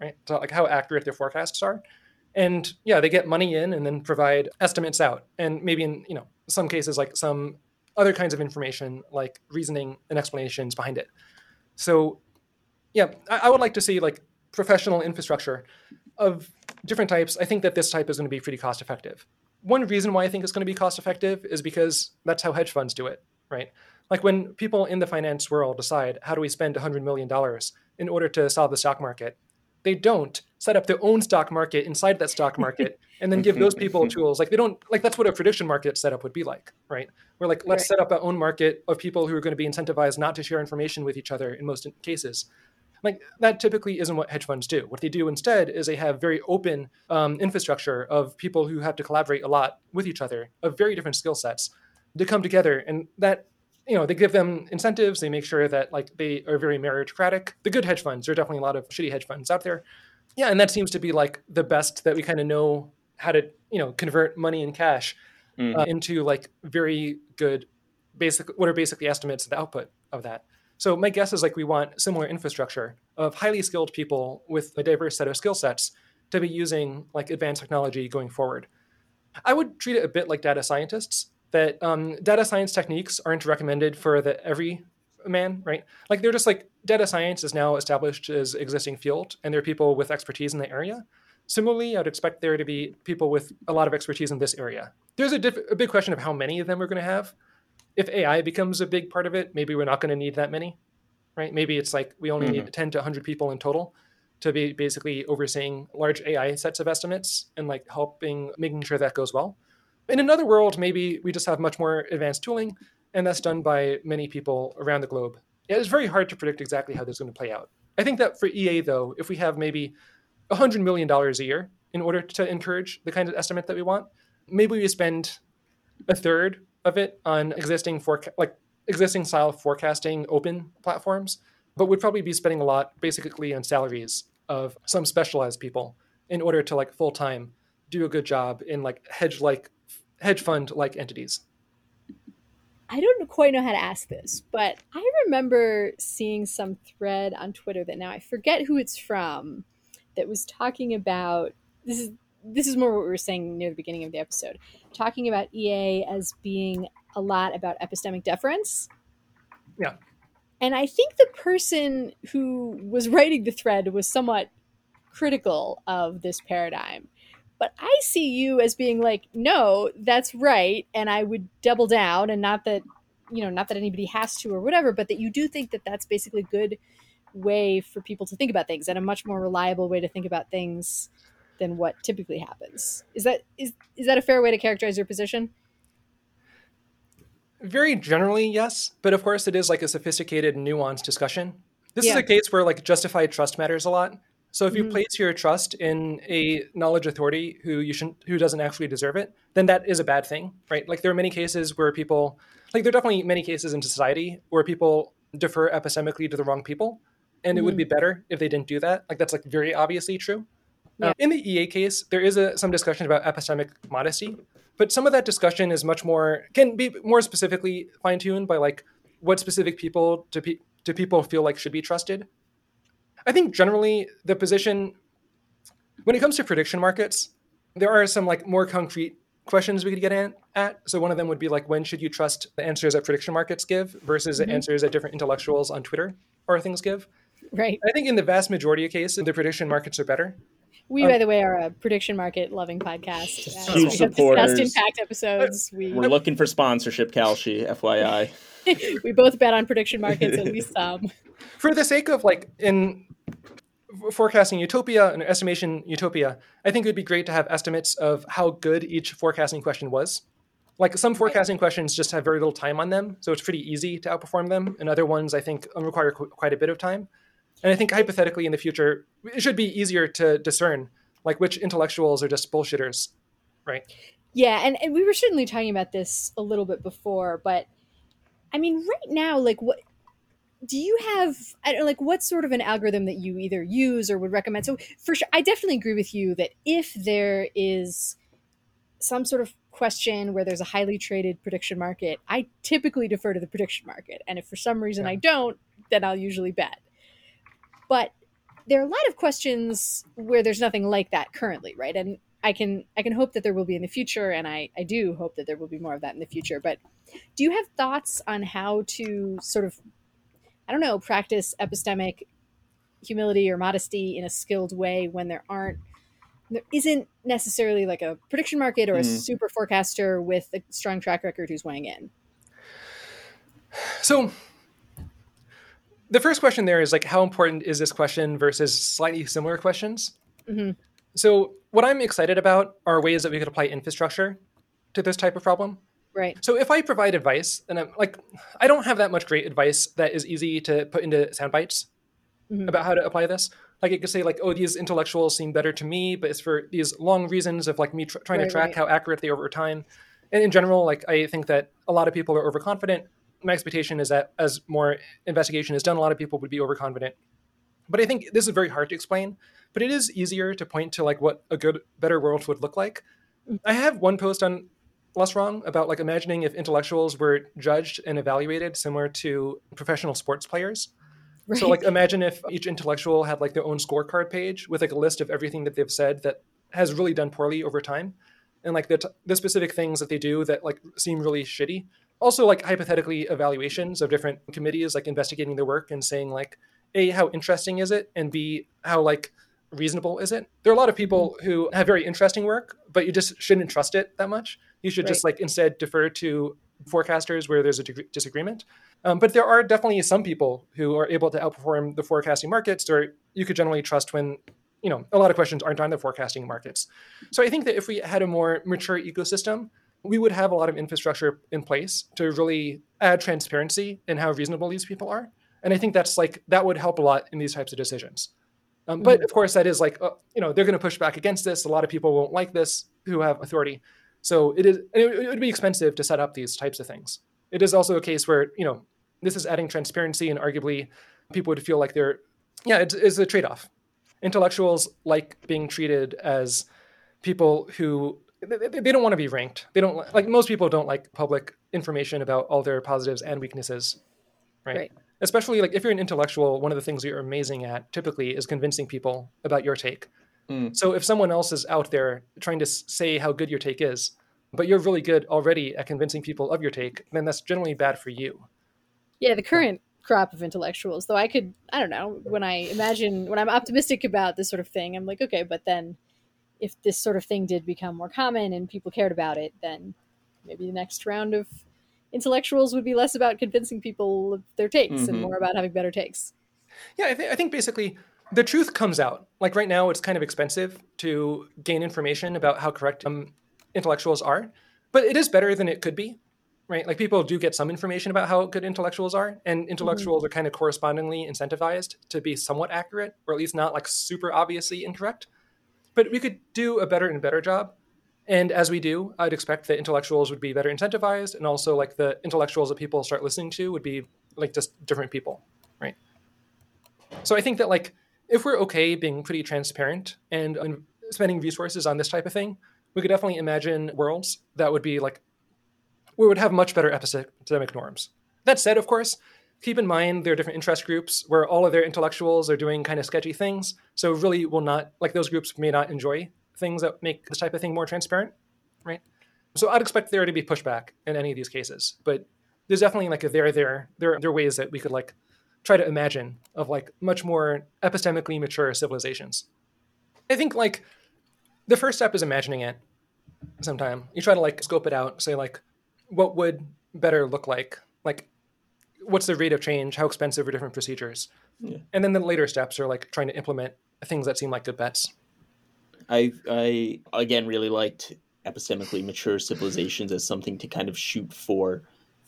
right? So, like how accurate their forecasts are and yeah they get money in and then provide estimates out and maybe in you know some cases like some other kinds of information like reasoning and explanations behind it So, yeah, I, I would like to see like professional infrastructure of different types. I think that this type is going to be pretty cost effective. One reason why I think it's going to be cost effective is because that's how hedge funds do it, right? Like when people in the finance world decide how do we spend $100 million in order to solve the stock market, they don't set up their own stock market inside that stock market <laughs> and then give those people <laughs> tools. Like they don't like that's what a prediction market setup would be like, right? We're like, let's right. set up our own market of people who are going to be incentivized not to share information with each other in most cases. Like that typically isn't what hedge funds do. What they do instead is they have very open um, infrastructure of people who have to collaborate a lot with each other of very different skill sets to come together, and that you know they give them incentives. They make sure that like they are very meritocratic. The good hedge funds. There are definitely a lot of shitty hedge funds out there. Yeah, and that seems to be like the best that we kind of know how to you know convert money and cash mm. uh, into like very good basic what are basically estimates of the output of that. So my guess is like we want similar infrastructure of highly skilled people with a diverse set of skill sets to be using like advanced technology going forward. I would treat it a bit like data scientists. That um, data science techniques aren't recommended for the every man, right? Like they're just like data science is now established as existing field, and there are people with expertise in the area. Similarly, I'd expect there to be people with a lot of expertise in this area. There's a, diff- a big question of how many of them we're going to have if AI becomes a big part of it, maybe we're not going to need that many, right? Maybe it's like we only mm-hmm. need 10 to 100 people in total to be basically overseeing large AI sets of estimates and like helping making sure that goes well. In another world, maybe we just have much more advanced tooling, and that's done by many people around the globe. Yeah, it's very hard to predict exactly how this is going to play out. I think that for EA, though, if we have maybe $100 million a year in order to encourage the kind of estimate that we want, maybe we spend a third of it on existing like existing style forecasting open platforms, but would probably be spending a lot basically on salaries of some specialized people in order to like full time do a good job in like hedge like hedge fund like entities. I don't quite know how to ask this, but I remember seeing some thread on Twitter that now I forget who it's from that was talking about this is this is more what we were saying near the beginning of the episode, talking about EA as being a lot about epistemic deference. Yeah. And I think the person who was writing the thread was somewhat critical of this paradigm. But I see you as being like, no, that's right. And I would double down and not that, you know, not that anybody has to or whatever, but that you do think that that's basically a good way for people to think about things and a much more reliable way to think about things than what typically happens. Is that is is that a fair way to characterize your position? Very generally, yes, but of course, it is like a sophisticated, nuanced discussion. This yeah. is a case where like justified trust matters a lot. So if you mm-hmm. place your trust in a knowledge authority who you shouldn't, who doesn't actually deserve it, then that is a bad thing, right? Like there are many cases where people, like there are definitely many cases in society where people defer epistemically to the wrong people, and mm-hmm. it would be mm-hmm. better if they didn't do that. Like that's like very obviously true. Yeah. Um, in the EA case, there is a, some discussion about epistemic modesty, but some of that discussion is much more can be more specifically fine tuned by like what specific people do, pe- do people feel like should be trusted. I think generally the position when it comes to prediction markets, there are some like more concrete questions we could get in, at. So one of them would be like, when should you trust the answers that prediction markets give versus mm-hmm. the answers that different intellectuals on Twitter or things give? Right. I think in the vast majority of cases, the prediction markets are better. We, um, by the way, are a prediction market loving podcast. Uh, huge supporters. Impact episodes. We, We're looking for sponsorship, Kalshi, FYI. <laughs> we both bet on prediction markets, at least some. <laughs> For the sake of like in forecasting utopia and estimation utopia, I think it would be great to have estimates of how good each forecasting question was. Like some forecasting questions just have very little time on them, so it's pretty easy to outperform them, and other ones I think require qu- quite a bit of time. And I think hypothetically in the future, it should be easier to discern like which intellectuals are just bullshitters, right? Yeah, and, and we were certainly talking about this a little bit before, but I mean, right now, like what do you have I don't know, like what sort of an algorithm that you either use or would recommend? So for sure I definitely agree with you that if there is some sort of question where there's a highly traded prediction market, I typically defer to the prediction market. And if for some reason yeah. I don't, then I'll usually bet. But there are a lot of questions where there's nothing like that currently, right? And I can I can hope that there will be in the future, and I, I do hope that there will be more of that in the future. But do you have thoughts on how to sort of I don't know, practice epistemic humility or modesty in a skilled way when there aren't there isn't necessarily like a prediction market or a mm. super forecaster with a strong track record who's weighing in. So the first question there is like how important is this question versus slightly similar questions? Mm-hmm. So what I'm excited about are ways that we could apply infrastructure to this type of problem. Right. So if I provide advice, and I'm like, I don't have that much great advice that is easy to put into sound bites mm-hmm. about how to apply this. Like it could say like, oh, these intellectuals seem better to me, but it's for these long reasons of like me tr- trying right, to track right. how accurate they are over time. And in general, like I think that a lot of people are overconfident. My expectation is that as more investigation is done, a lot of people would be overconfident. But I think this is very hard to explain. But it is easier to point to like what a good, better world would look like. Mm-hmm. I have one post on LessWrong about like imagining if intellectuals were judged and evaluated similar to professional sports players. Right. So like imagine if each intellectual had like their own scorecard page with like a list of everything that they've said that has really done poorly over time and like the, t- the specific things that they do that like seem really shitty. Also like hypothetically evaluations of different committees like investigating their work and saying like a how interesting is it and b how like reasonable is it? There are a lot of people mm-hmm. who have very interesting work, but you just shouldn't trust it that much. You should right. just like instead defer to forecasters where there's a disagreement. Um, but there are definitely some people who are able to outperform the forecasting markets, or you could generally trust when you know a lot of questions aren't on the forecasting markets. So I think that if we had a more mature ecosystem, we would have a lot of infrastructure in place to really add transparency in how reasonable these people are. And I think that's like that would help a lot in these types of decisions. Um, but mm-hmm. of course, that is like uh, you know they're going to push back against this. A lot of people won't like this who have authority. So it is it, would be expensive to set up these types of things. It is also a case where you know this is adding transparency, and arguably people would feel like they're yeah it's, it's a trade off. Intellectuals like being treated as people who they, they don't want to be ranked. They don't like most people don't like public information about all their positives and weaknesses, right? right especially like if you're an intellectual one of the things you're amazing at typically is convincing people about your take mm. so if someone else is out there trying to say how good your take is but you're really good already at convincing people of your take then that's generally bad for you yeah the current crop of intellectuals though i could i don't know when i imagine when i'm optimistic about this sort of thing i'm like okay but then if this sort of thing did become more common and people cared about it then maybe the next round of intellectuals would be less about convincing people of their takes mm-hmm. and more about having better takes. Yeah, I, th- I think basically the truth comes out. Like right now, it's kind of expensive to gain information about how correct um, intellectuals are, but it is better than it could be, right? Like people do get some information about how good intellectuals are, and mm-hmm. intellectuals mm-hmm. are kind of correspondingly incentivized to be somewhat accurate, or at least not like super obviously incorrect. But we could do a better and better job and as we do, I'd expect that intellectuals would be better incentivized, and also like the intellectuals that people start listening to would be like just different people, right? So I think that like if we're okay being pretty transparent and spending resources on this type of thing, we could definitely imagine worlds that would be like we would have much better epistemic norms. That said, of course, keep in mind there are different interest groups where all of their intellectuals are doing kind of sketchy things. So really will not like those groups may not enjoy things that make this type of thing more transparent, right? So I'd expect there to be pushback in any of these cases, but there's definitely like a there there there there are ways that we could like try to imagine of like much more epistemically mature civilizations. I think like the first step is imagining it sometime. You try to like scope it out, say like what would better look like? Like what's the rate of change? How expensive are different procedures? Yeah. And then the later steps are like trying to implement things that seem like good bets. I I again really liked epistemically mature civilizations as something to kind of shoot for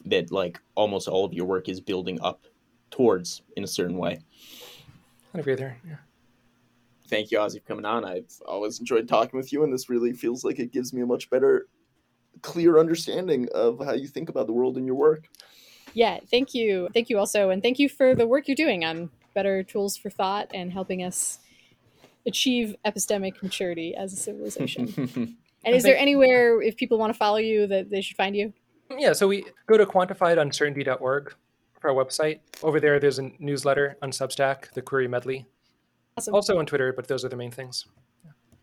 that like almost all of your work is building up towards in a certain way. I agree there. Yeah. Thank you, Ozzie, for coming on. I've always enjoyed talking with you, and this really feels like it gives me a much better, clear understanding of how you think about the world in your work. Yeah, thank you. Thank you also. And thank you for the work you're doing on better tools for thought and helping us achieve epistemic maturity as a civilization. <laughs> and is there anywhere, if people want to follow you, that they should find you? Yeah, so we go to quantifieduncertainty.org for our website. Over there, there's a newsletter on Substack, the QURI Medley. Awesome. Also on Twitter, but those are the main things.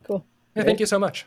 Cool. Yeah, thank you so much.